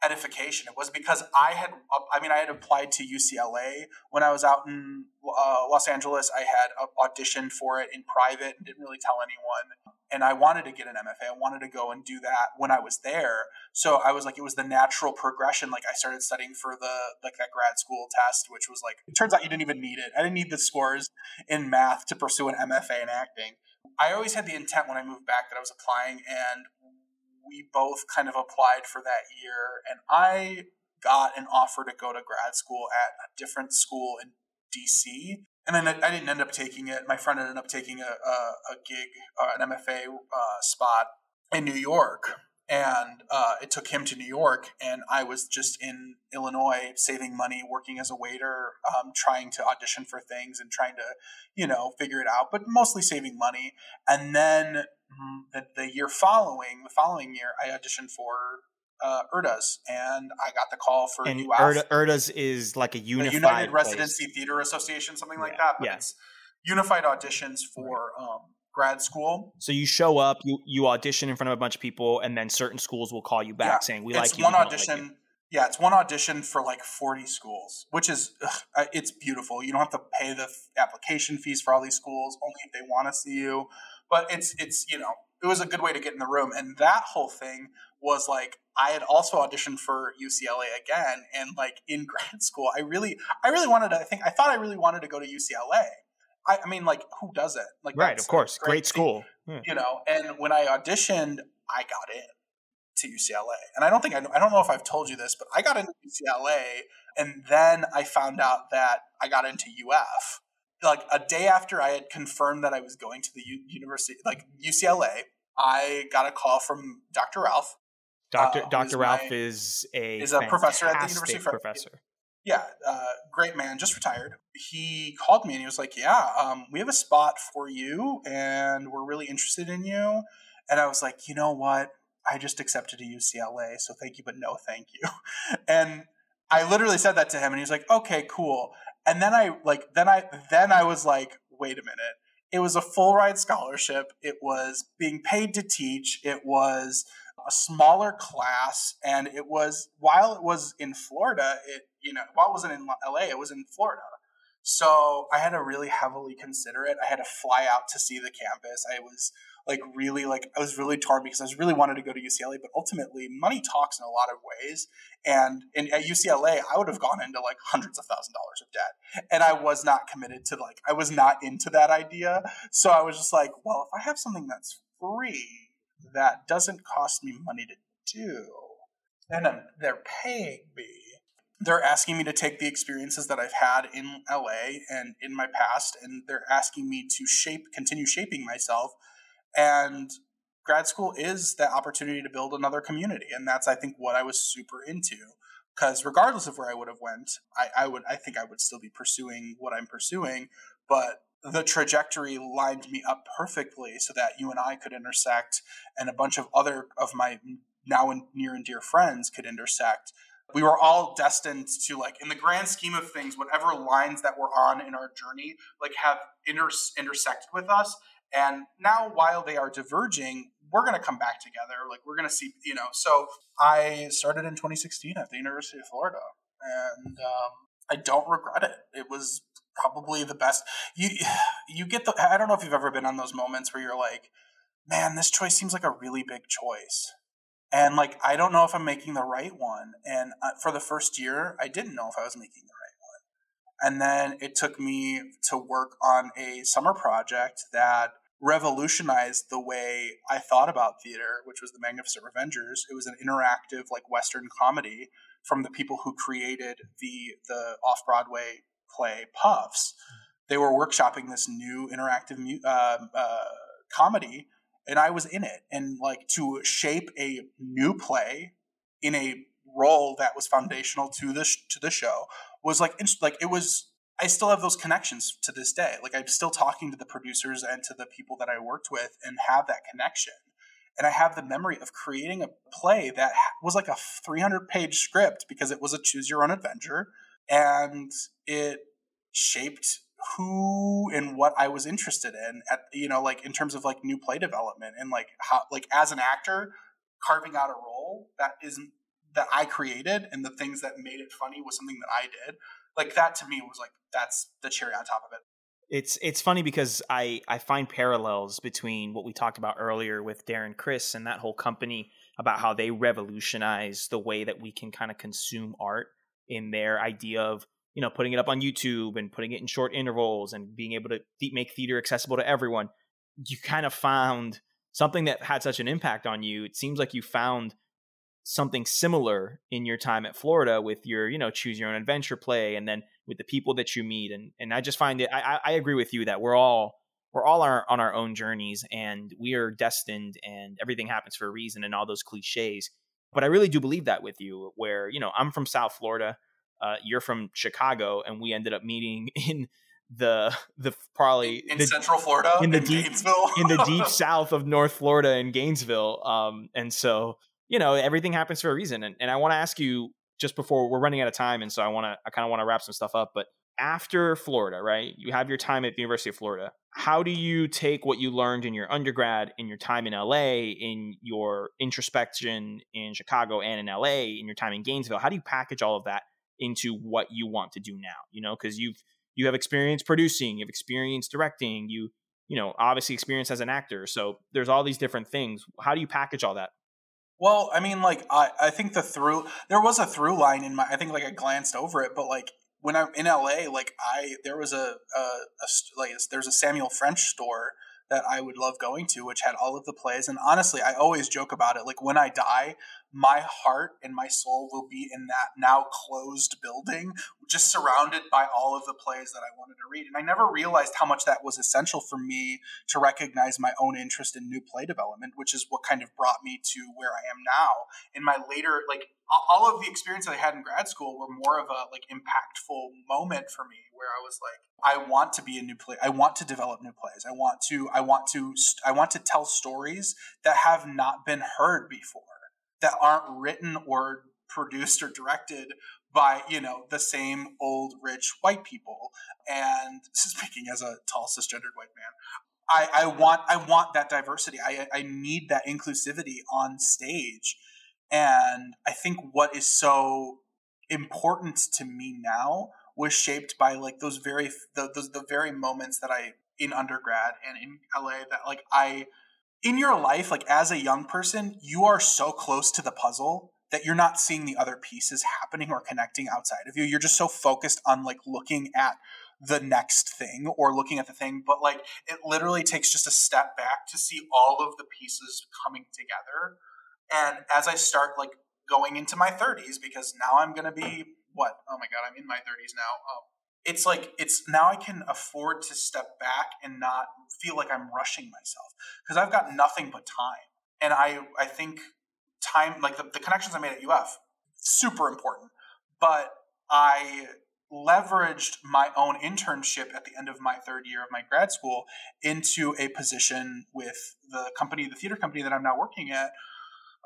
edification. It was because I had, I mean, I had applied to UCLA when I was out in uh, Los Angeles. I had auditioned for it in private and didn't really tell anyone. And I wanted to get an MFA. I wanted to go and do that when I was there. So I was like, it was the natural progression. Like I started studying for the like that grad school test, which was like, it turns out you didn't even need it. I didn't need the scores in math to pursue an MFA in acting. I always had the intent when I moved back that I was applying, and we both kind of applied for that year, and I got an offer to go to grad school at a different school in DC. And then I didn't end up taking it. My friend ended up taking a, a, a gig, uh, an MFA uh, spot in New York and uh, it took him to New York, and I was just in Illinois saving money, working as a waiter, um, trying to audition for things and trying to, you know, figure it out, but mostly saving money. And then mm, the, the year following, the following year, I auditioned for uh, URTAs, and I got the call for and UF. URTA, URTAs is like a unified United Residency Theater Association, something like yeah. that. But yeah. it's unified auditions for um, grad school. So you show up, you you audition in front of a bunch of people, and then certain schools will call you back Yeah, saying, "We it's like you." one audition. Like you." yeah, it's one audition for like forty schools, which is ugh, it's beautiful. You don't have to pay the f- application fees for all these schools, only if they want to see you. But it's it's you know it was a good way to get in the room, and that whole thing was like I had also auditioned for UCLA again, and like in [LAUGHS] grad school, I really I really wanted to. I think I thought I really wanted to go to UCLA. I, I mean, like who doesn't? Like right, of course, a great school. Yeah. you know and when i auditioned i got in to ucla and i don't think I, I don't know if i've told you this but i got into ucla and then i found out that i got into uf like a day after i had confirmed that i was going to the U- university like ucla i got a call from dr ralph Doctor uh, Doctor Ralph my- is a is a professor at the University of professor. Yeah, uh, great man, just retired. He called me and he was like, "Yeah, um, we have a spot for you, and we're really interested in you." And I was like, "You know what? I just accepted a UCLA, so thank you, but no, thank you." [LAUGHS] And I literally said that to him, and he was like, "Okay, cool." And then I like, then I, then I was like, "Wait a minute." It was a full ride scholarship. It was being paid to teach. It was a smaller class and it was while it was in Florida it you know while it wasn't in LA it was in Florida. So I had to really heavily consider it. I had to fly out to see the campus. I was like really like I was really torn because I was really wanted to go to UCLA but ultimately money talks in a lot of ways. And in, at UCLA I would have gone into like hundreds of thousand dollars of debt. And I was not committed to like I was not into that idea. So I was just like well if I have something that's free that doesn't cost me money to do, and they're paying me. They're asking me to take the experiences that I've had in LA and in my past, and they're asking me to shape, continue shaping myself. And grad school is that opportunity to build another community, and that's I think what I was super into. Because regardless of where I would have went, I, I would I think I would still be pursuing what I'm pursuing, but the trajectory lined me up perfectly so that you and I could intersect and a bunch of other of my now and near and dear friends could intersect. We were all destined to like in the grand scheme of things whatever lines that we're on in our journey like have inter- intersected with us and now while they are diverging we're going to come back together like we're going to see you know so I started in 2016 at the University of Florida and um, I don't regret it. It was probably the best. You [SIGHS] you get the. I don't know if you've ever been on those moments where you're like, man, this choice seems like a really big choice, and like I don't know if I'm making the right one. And uh, for the first year, I didn't know if I was making the right one. And then it took me to work on a summer project that revolutionized the way I thought about theater, which was The Magnificent Revengers. It was an interactive, like Western comedy from the people who created the the off Broadway play Puffs. They were workshopping this new interactive mu- uh, uh, comedy, and I was in it. And like to shape a new play in a role that was foundational to the sh- to the show was like like it was. I still have those connections to this day. Like I'm still talking to the producers and to the people that I worked with, and have that connection and I have the memory of creating a play that was like a 300 page script because it was a choose your own adventure and it shaped who and what I was interested in at you know like in terms of like new play development and like how like as an actor carving out a role that isn't that I created and the things that made it funny was something that I did. Like that to me was like that's the cherry on top of it. It's it's funny because I I find parallels between what we talked about earlier with Darren Criss and that whole company about how they revolutionize the way that we can kind of consume art in their idea of you know putting it up on YouTube and putting it in short intervals and being able to make theater accessible to everyone. You kind of found something that had such an impact on you. It seems like you found something similar in your time at Florida with your, you know, choose your own adventure play and then with the people that you meet. And and I just find it I, I agree with you that we're all we're all our, on our own journeys and we are destined and everything happens for a reason and all those cliches. But I really do believe that with you, where, you know, I'm from South Florida, uh, you're from Chicago, and we ended up meeting [LAUGHS] in the the probably in, the, Central Florida, in the in deep Gainesville. in the deep [LAUGHS] south of North Florida in Gainesville. Um, and so you know everything happens for a reason. And, and I want to ask you just before we're running out of time, and so I want to I kind of want to wrap some stuff up. But after Florida, right? You have your time at the University of Florida. How do you take what you learned in your undergrad, in your time in LA, in your introspection in Chicago and in LA, in your time in Gainesville? How do you package all of that into what you want to do now? You know, because you've you have experience producing, you have experience directing, you you know obviously experience as an actor. So there's all these different things. How do you package all that? Well, I mean, like I, I think the through there was a through line in my. I think like I glanced over it, but like when I'm in LA, like I there was a, a, a like there's a Samuel French store that I would love going to, which had all of the plays. And honestly, I always joke about it. Like when I die, my heart and my soul will be in that now closed building, just surrounded by all of the plays that I wanted to read. And I never realized how much that was essential for me to recognize my own interest in new play development, which is what kind of brought me to where I am now. In my later, like all of the experience that I had in grad school were more of a like impactful moment for me where I was like, I want to be a new play. I want to develop new plays. I want to, I want to, I want to tell stories that have not been heard before that aren't written or produced or directed by you know the same old rich white people and [LAUGHS] speaking as a tall cisgendered white man I, I want I want that diversity. I, I need that inclusivity on stage. And I think what is so important to me now was shaped by like those very the, those the very moments that I in undergrad and in LA that like I in your life, like as a young person, you are so close to the puzzle that you're not seeing the other pieces happening or connecting outside of you. You're just so focused on like looking at the next thing or looking at the thing, but like it literally takes just a step back to see all of the pieces coming together. And as I start like going into my 30s, because now I'm going to be what? Oh my God, I'm in my 30s now. Um, it's like it's now I can afford to step back and not feel like I'm rushing myself because I've got nothing but time. And I I think time like the, the connections I made at UF super important, but I leveraged my own internship at the end of my third year of my grad school into a position with the company, the theater company that I'm now working at,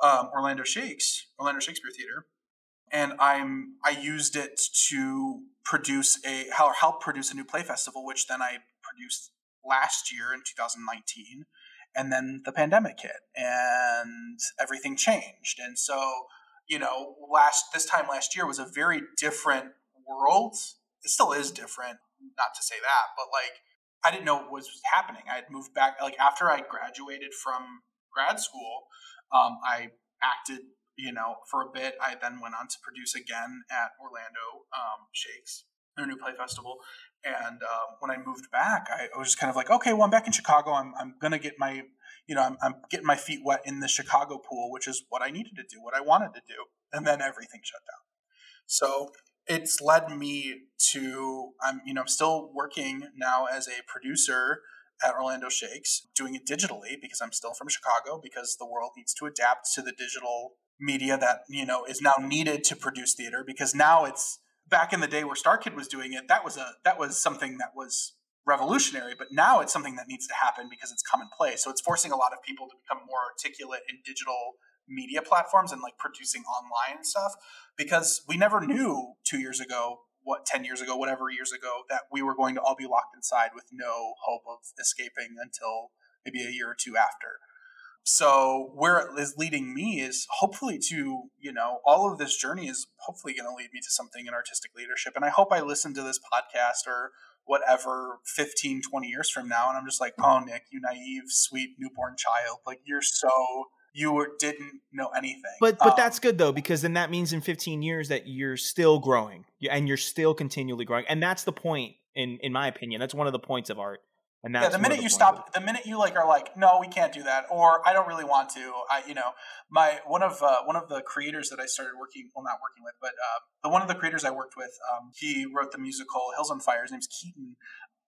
um, Orlando Shakes, Orlando Shakespeare Theater, and I'm I used it to produce a help produce a new play festival, which then I produced last year in 2019, and then the pandemic hit and everything changed, and so you know last this time last year was a very different world. It still is different, not to say that, but like I didn't know what was happening. I had moved back like after I graduated from grad school. Um, I acted you know, for a bit, I then went on to produce again at Orlando um, Shakes, their new play festival. And uh, when I moved back, I, was just kind of like, okay, well, I'm back in Chicago. I'm, I'm going to get my, you know, I'm, I'm getting my feet wet in the Chicago pool, which is what I needed to do, what I wanted to do. And then everything shut down. So it's led me to, I'm, you know, I'm still working now as a producer at Orlando Shakes, doing it digitally because I'm still from Chicago, because the world needs to adapt to the digital media that you know is now needed to produce theater because now it's back in the day where Star Kid was doing it that was a that was something that was revolutionary but now it's something that needs to happen because it's commonplace. So it's forcing a lot of people to become more articulate in digital media platforms and like producing online stuff because we never knew 2 years ago what 10 years ago whatever years ago that we were going to all be locked inside with no hope of escaping until maybe a year or two after so where it is leading me is hopefully to you know all of this journey is hopefully going to lead me to something in artistic leadership and i hope i listen to this podcast or whatever 15 20 years from now and i'm just like oh nick you naive sweet newborn child like you're so you were, didn't know anything. But but um, that's good though because then that means in 15 years that you're still growing and you're still continually growing and that's the point in in my opinion that's one of the points of art and that's yeah, the minute the you stop, the minute you like are like, no, we can't do that, or I don't really want to. I, you know, my one of uh, one of the creators that I started working, well, not working with, but uh, the one of the creators I worked with, um, he wrote the musical Hills on Fire. His name's Keaton.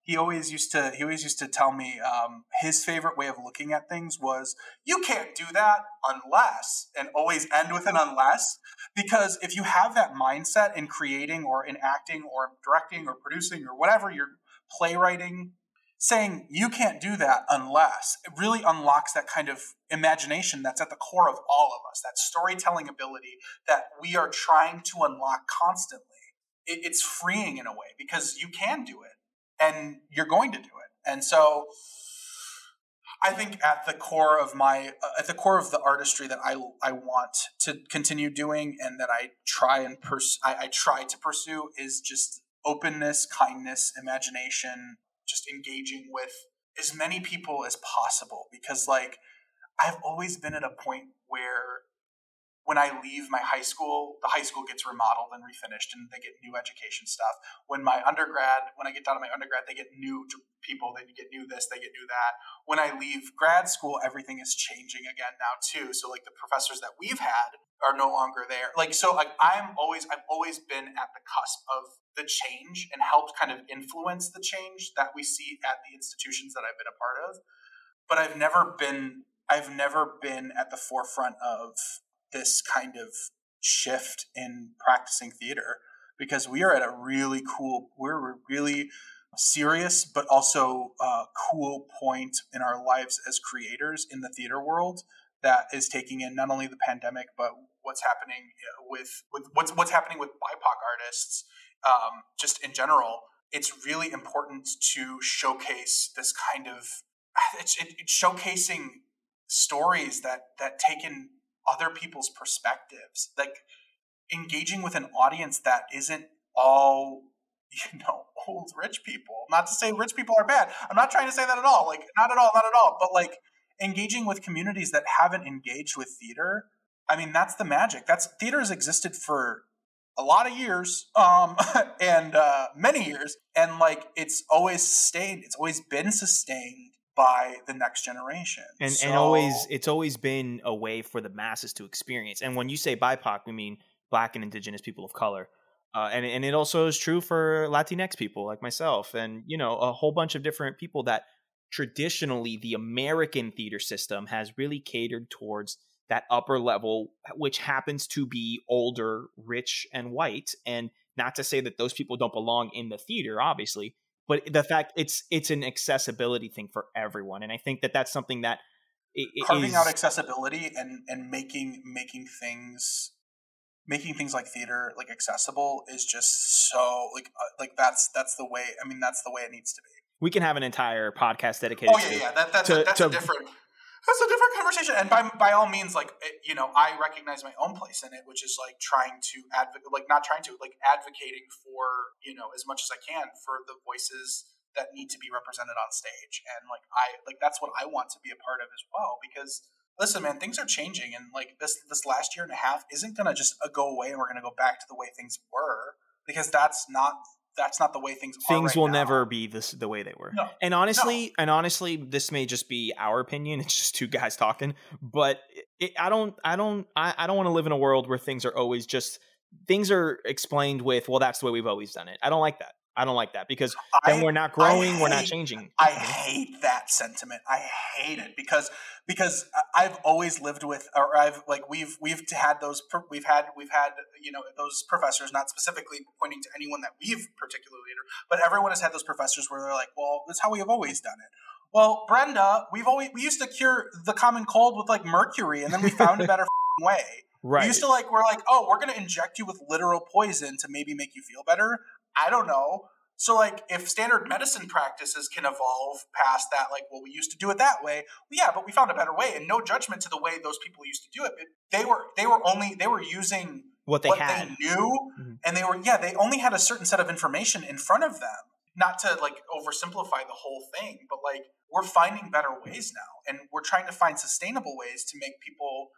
He always used to he always used to tell me um, his favorite way of looking at things was you can't do that unless and always end with an unless because if you have that mindset in creating or in acting or directing or producing or whatever you're playwriting saying you can't do that unless it really unlocks that kind of imagination that's at the core of all of us that storytelling ability that we are trying to unlock constantly. It, it's freeing in a way because you can do it and you're going to do it. And so I think at the core of my uh, at the core of the artistry that I I want to continue doing and that I try and pers- I, I try to pursue is just openness, kindness, imagination, just engaging with as many people as possible because like I've always been at a point where when I leave my high school, the high school gets remodeled and refinished and they get new education stuff. When my undergrad, when I get done with my undergrad, they get new people, they get new this, they get new that. When I leave grad school, everything is changing again now too. So like the professors that we've had are no longer there. Like so like I'm always I've always been at the cusp of the change and helped kind of influence the change that we see at the institutions that I've been a part of. But I've never been I've never been at the forefront of this kind of shift in practicing theater because we are at a really cool, we're really serious but also uh, cool point in our lives as creators in the theater world that is taking in not only the pandemic but what's happening uh, with, with what's what's happening with BIPOC artists um, just in general. It's really important to showcase this kind of [LAUGHS] it's, it, it's showcasing stories that that take in other people's perspectives. Like engaging with an audience that isn't all [LAUGHS] you know old rich people. Not to say rich people are bad. I'm not trying to say that at all. Like not at all not at all. But like engaging with communities that haven't engaged with theater i mean that's the magic. That's theater has existed for a lot of years um [LAUGHS] and uh many years. And like it's always stayed. It's always been sustained by the next generation. And so, and always it's always been a way for the masses to experience. And when you say BIPOC, we mean black and indigenous people of color. Uh, and and it also is true for Latinx people like myself, and you know a whole bunch of different people that traditionally the American theater system has really catered towards that upper level, which happens to be older, rich, and white. And not to say that those people don't belong in the theater, obviously, but the fact it's it's an accessibility thing for everyone and i think that that's something that carving is, out accessibility and and making making things making things like theater like accessible is just so like uh, like that's that's the way i mean that's the way it needs to be. We can have an entire podcast dedicated oh yeah to, yeah that, that's, to, a, that's to, a different that's a different conversation. And by by all means, like it, you know, I recognize my own place in it, which is like trying to advocate, like not trying to, like advocating for you know as much as I can for the voices that need to be represented on stage. And like I like that's what I want to be a part of as well because listen man things are changing and like this this last year and a half isn't gonna just uh, go away and we're gonna go back to the way things were because that's not that's not the way things things right will now. never be this the way they were no. and honestly no. and honestly this may just be our opinion [LAUGHS] it's just two guys talking but it, i don't i don't i, I don't want to live in a world where things are always just things are explained with well that's the way we've always done it i don't like that I don't like that because then I, we're not growing, hate, we're not changing. I mm-hmm. hate that sentiment. I hate it because because I've always lived with, or I've like we've we've had those we've had we've had you know those professors, not specifically pointing to anyone that we've particularly, but everyone has had those professors where they're like, well, that's how we have always done it. Well, Brenda, we've always we used to cure the common cold with like mercury, and then we found a [LAUGHS] better way. Right. We used to like we're like, oh, we're gonna inject you with literal poison to maybe make you feel better. I don't know. So, like, if standard medicine practices can evolve past that, like, well, we used to do it that way. Well, yeah, but we found a better way, and no judgment to the way those people used to do it. They were they were only they were using what they what had. they knew, Mhm. and they were yeah they only had a certain set of information in front of them. Not to like oversimplify the whole thing, but like we're finding better ways now, and we're trying to find sustainable ways to make people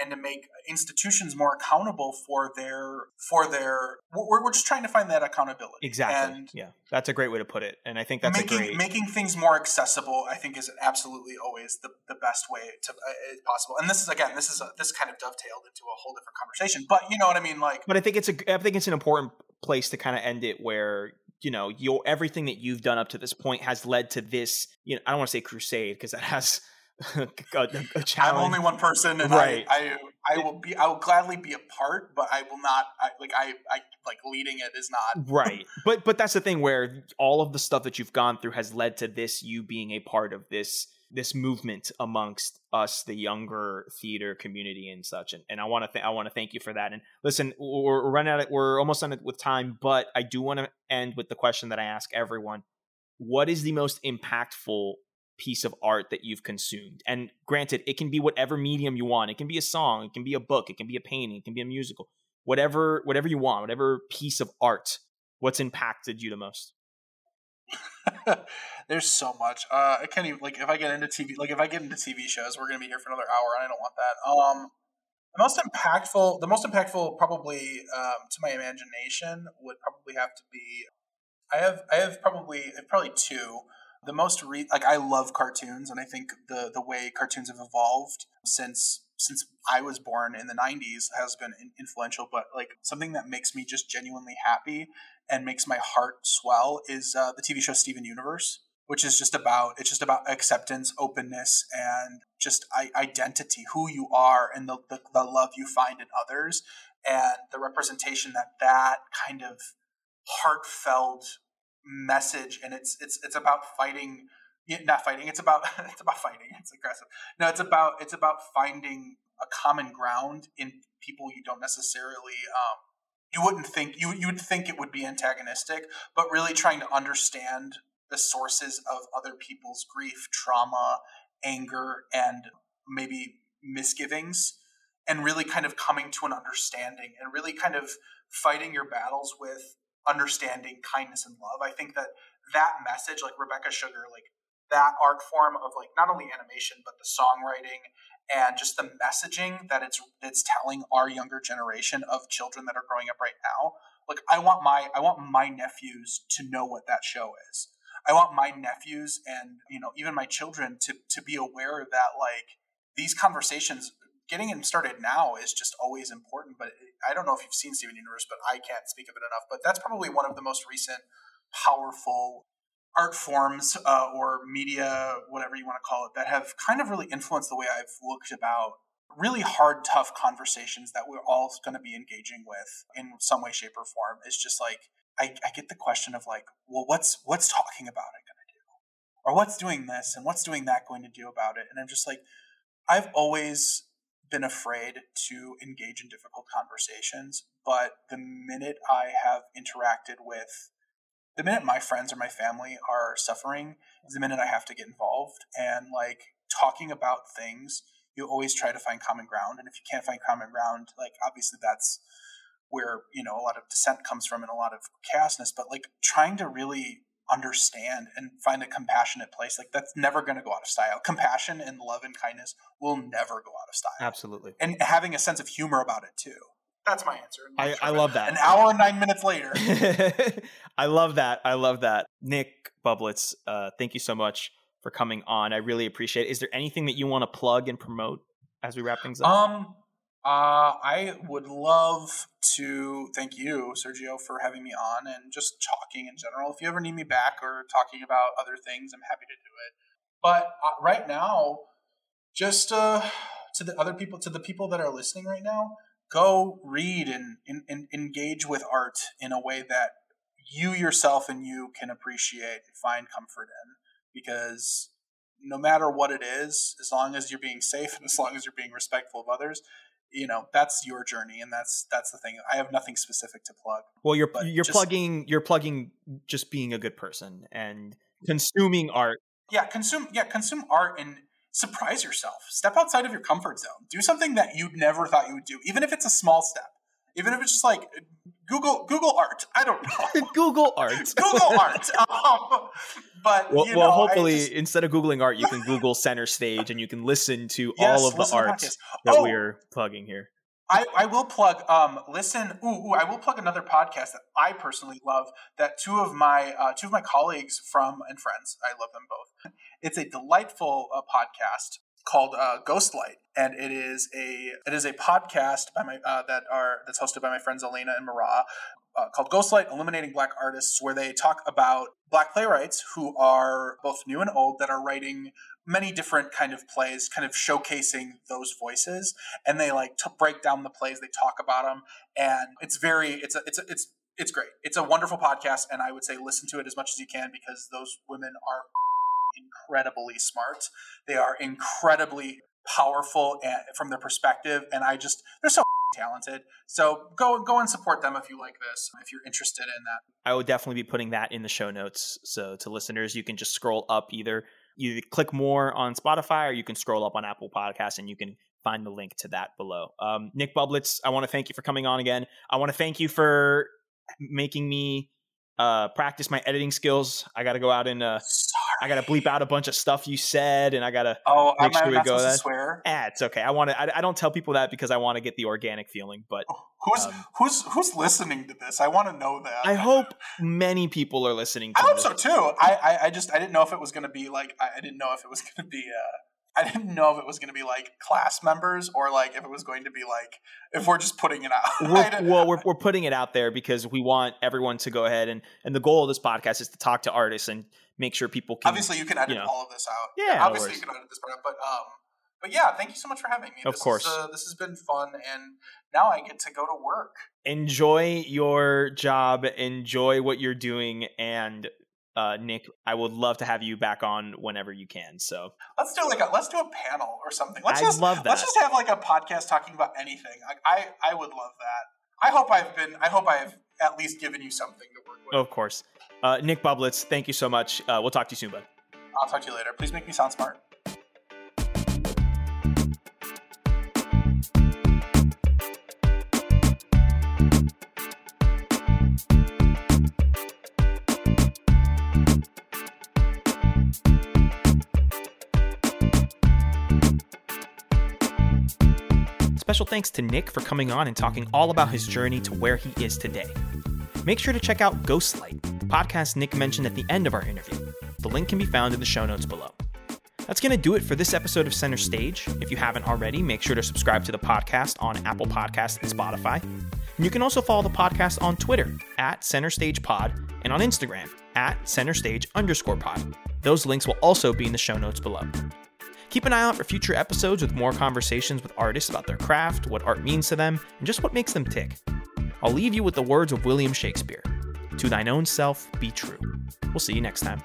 and to make institutions more accountable for their for their. We're, we're just trying to find that accountability Exactly. and yeah, that's a great way to put it, and I think that's making a great. making things more accessible. I think is absolutely always the, the best way to uh, possible. And this is again, this is a, this kind of dovetailed into a whole different conversation. But you know what I mean? Like but I think it's a. I think it's an important place to kind of end it where you know your everything that you've done up to this point has led to this. You know, I don't want to say crusade because that has a, a, challenge. I'm only one person, and Right. I, I I will be I will gladly be a part, but I will not. I, like I I like leading it is not. right but but that's the thing where all of the stuff that you've gone through has led to this you being a part of this this movement amongst us the younger theater community and such and, and i want to th- i want to thank you for that and listen we're, we're running out of, we're almost done with time but i do want to end with the question that i ask everyone what is the most impactful piece of art that you've consumed and granted it can be whatever medium you want it can be a song it can be a book it can be a painting it can be a musical whatever whatever you want whatever piece of art what's impacted you the most [LAUGHS] There's so much. Uh, I can't even like if I get into TV. Like if I get into TV shows, we're gonna be here for another hour, and I don't want that. Um, the most impactful, the most impactful, probably um, to my imagination, would probably have to be. I have, I have probably, probably two. The most re- like I love cartoons, and I think the the way cartoons have evolved since since I was born in the '90s has been influential. But like something that makes me just genuinely happy and makes my heart swell is uh, the TV show Steven Universe, which is just about it's just about acceptance, openness, and just I- identity, who you are, and the, the the love you find in others, and the representation that that kind of heartfelt message, and it's it's it's about fighting. Not fighting. It's about [LAUGHS] it's about fighting. It's aggressive. No, it's about it's about finding a common ground in people you don't necessarily um, you wouldn't think you you would think it would be antagonistic, but really trying to understand the sources of other people's grief, trauma, anger, and maybe misgivings, and really kind of coming to an understanding and really kind of fighting your battles with understanding, kindness, and love. I think that that message, like Rebecca Sugar, like that art form of like not only animation but the songwriting and just the messaging that it's it's telling our younger generation of children that are growing up right now like i want my i want my nephews to know what that show is i want my nephews and you know even my children to to be aware that like these conversations getting them started now is just always important but i don't know if you've seen steven universe but i can't speak of it enough but that's probably one of the most recent powerful art forms uh, or media, whatever you want to call it, that have kind of really influenced the way I've looked about really hard, tough conversations that we're all going to be engaging with in some way, shape, or form. It's just like I, I get the question of like, well, what's what's talking about it going to do, or what's doing this and what's doing that going to do about it? And I'm just like, I've always been afraid to engage in difficult conversations, but the minute I have interacted with the minute my friends or my family are suffering is the minute I have to get involved. And like talking about things, you always try to find common ground. And if you can't find common ground, like obviously that's where, you know, a lot of dissent comes from and a lot of chaosness, but like trying to really understand and find a compassionate place, like that's never going to go out of style. Compassion and love and kindness will never go out of style. absolutely And having a sense of humor about it too. That's my answer. I, I love that An hour and nine minutes later. [LAUGHS] I love that. I love that. Nick Bublitz, uh, thank you so much for coming on. I really appreciate it. Is there anything that you want to plug and promote as we wrap things up? Um, uh, I would love to thank you, Sergio, for having me on and just talking in general. If you ever need me back or talking about other things, I'm happy to do it. But uh, right now, just uh, to the other people, to the people that are listening right now, go read and, and, and engage with art in a way that you yourself and you can appreciate and find comfort in. Because no matter what it is, as long as you're being safe [LAUGHS] and as long as you're being respectful of others, you know that's your journey and that's that's the thing. I have nothing specific to plug well you're you're just, plugging you're plugging just being a good person and consuming art. Yeah consume yeah consume art and surprise yourself. Step outside of your comfort zone. Do something that you'd never thought you would do even if it's a small step. Even if it's just like Google Google Art. I don't know. [LAUGHS] Google Art. [LAUGHS] Google Art. Um, but well, you know, well hopefully just... instead of googling art, you can Google Center Stage and you can listen to [LAUGHS] yes, all of the art that oh, we're plugging here. I, I will plug um listen ooh, ooh, I will plug another podcast that I personally love that two of my uh, two of my colleagues from and friends I love them both. It's a delightful uh, podcast called uh, Ghostlight, and it is a it is a podcast by my uh, that are that's hosted by my friends Elena and Marah. Uh, called Ghostlight Illuminating Black Artists, where they talk about black playwrights who are both new and old that are writing many different kind of plays, kind of showcasing those voices. And they like to break down the plays, they talk about them, and it's very it's a, it's a, it's it's great. It's a wonderful podcast, and I would say listen to it as much as you can because those women are incredibly smart. They are incredibly powerful and, from their perspective, and I just they're so [LAUGHS] talented. So go go and support them if you like this, if you're interested in that. I would definitely be putting that in the show notes. So to listeners, you can just scroll up either you click more on Spotify or you can scroll up on Apple Podcasts and you can find the link to that below. Um, Nick Bublitz, I want to thank you for coming on again. I want to thank you for making me uh, practice my editing skills. I got to go out and uh, I got to bleep out a bunch of stuff you said, and I got to oh, make sure we go. That swear. Ah, it's okay. I want to. I, I, don't tell people that because I want to get the organic feeling. But oh, who's um, who's who's listening to this? I want to know that. I hope many people are listening. I hope this. so too. I, I, I just I didn't know if it was to be like I, I, didn't know if it was to be. Uh, I didn't know if it was going to be like class members or like if it was going to be like if we're just putting it out. [LAUGHS] We're, well, we're, we're putting it out there because we want everyone to go ahead and and the goal of this podcast is to talk to artists and make sure people can. Obviously, you can edit you know, all of this out. Yeah, obviously you can edit this part out, but um, but yeah, thank you so much for having me. Of this course, is, uh, this has been fun, and now I get to go to work. Enjoy your job. Enjoy what you're doing, and uh, Nick, I would love to have you back on whenever you can. So let's do like a let's do a panel or something. Let's I just love that. Let's just have like a podcast talking about anything. Like, I I would love that. I hope I've been. I hope I've at least given you something to work with. Of course, uh, Nick Bublitz. Thank you so much. Uh, we'll talk to you soon, bud. I'll talk to you later. Please make me sound smart. Special thanks to Nick for coming on and talking all about his journey to where he is today. Make sure to check out Ghostlight, the podcast Nick mentioned at the end of our interview. The link can be found in the show notes below. That's going to do it for this episode of Center Stage. If you haven't already, make sure to subscribe to the podcast on Apple Podcasts and Spotify. And you can also follow the podcast on Twitter at Center Stage Pod and on Instagram at Center Stage underscore pod. Those links will also be in the show notes below. Keep an eye out for future episodes with more conversations with artists about their craft, what art means to them, and just what makes them tick. I'll leave you with the words of William Shakespeare To thine own self be true. We'll see you next time.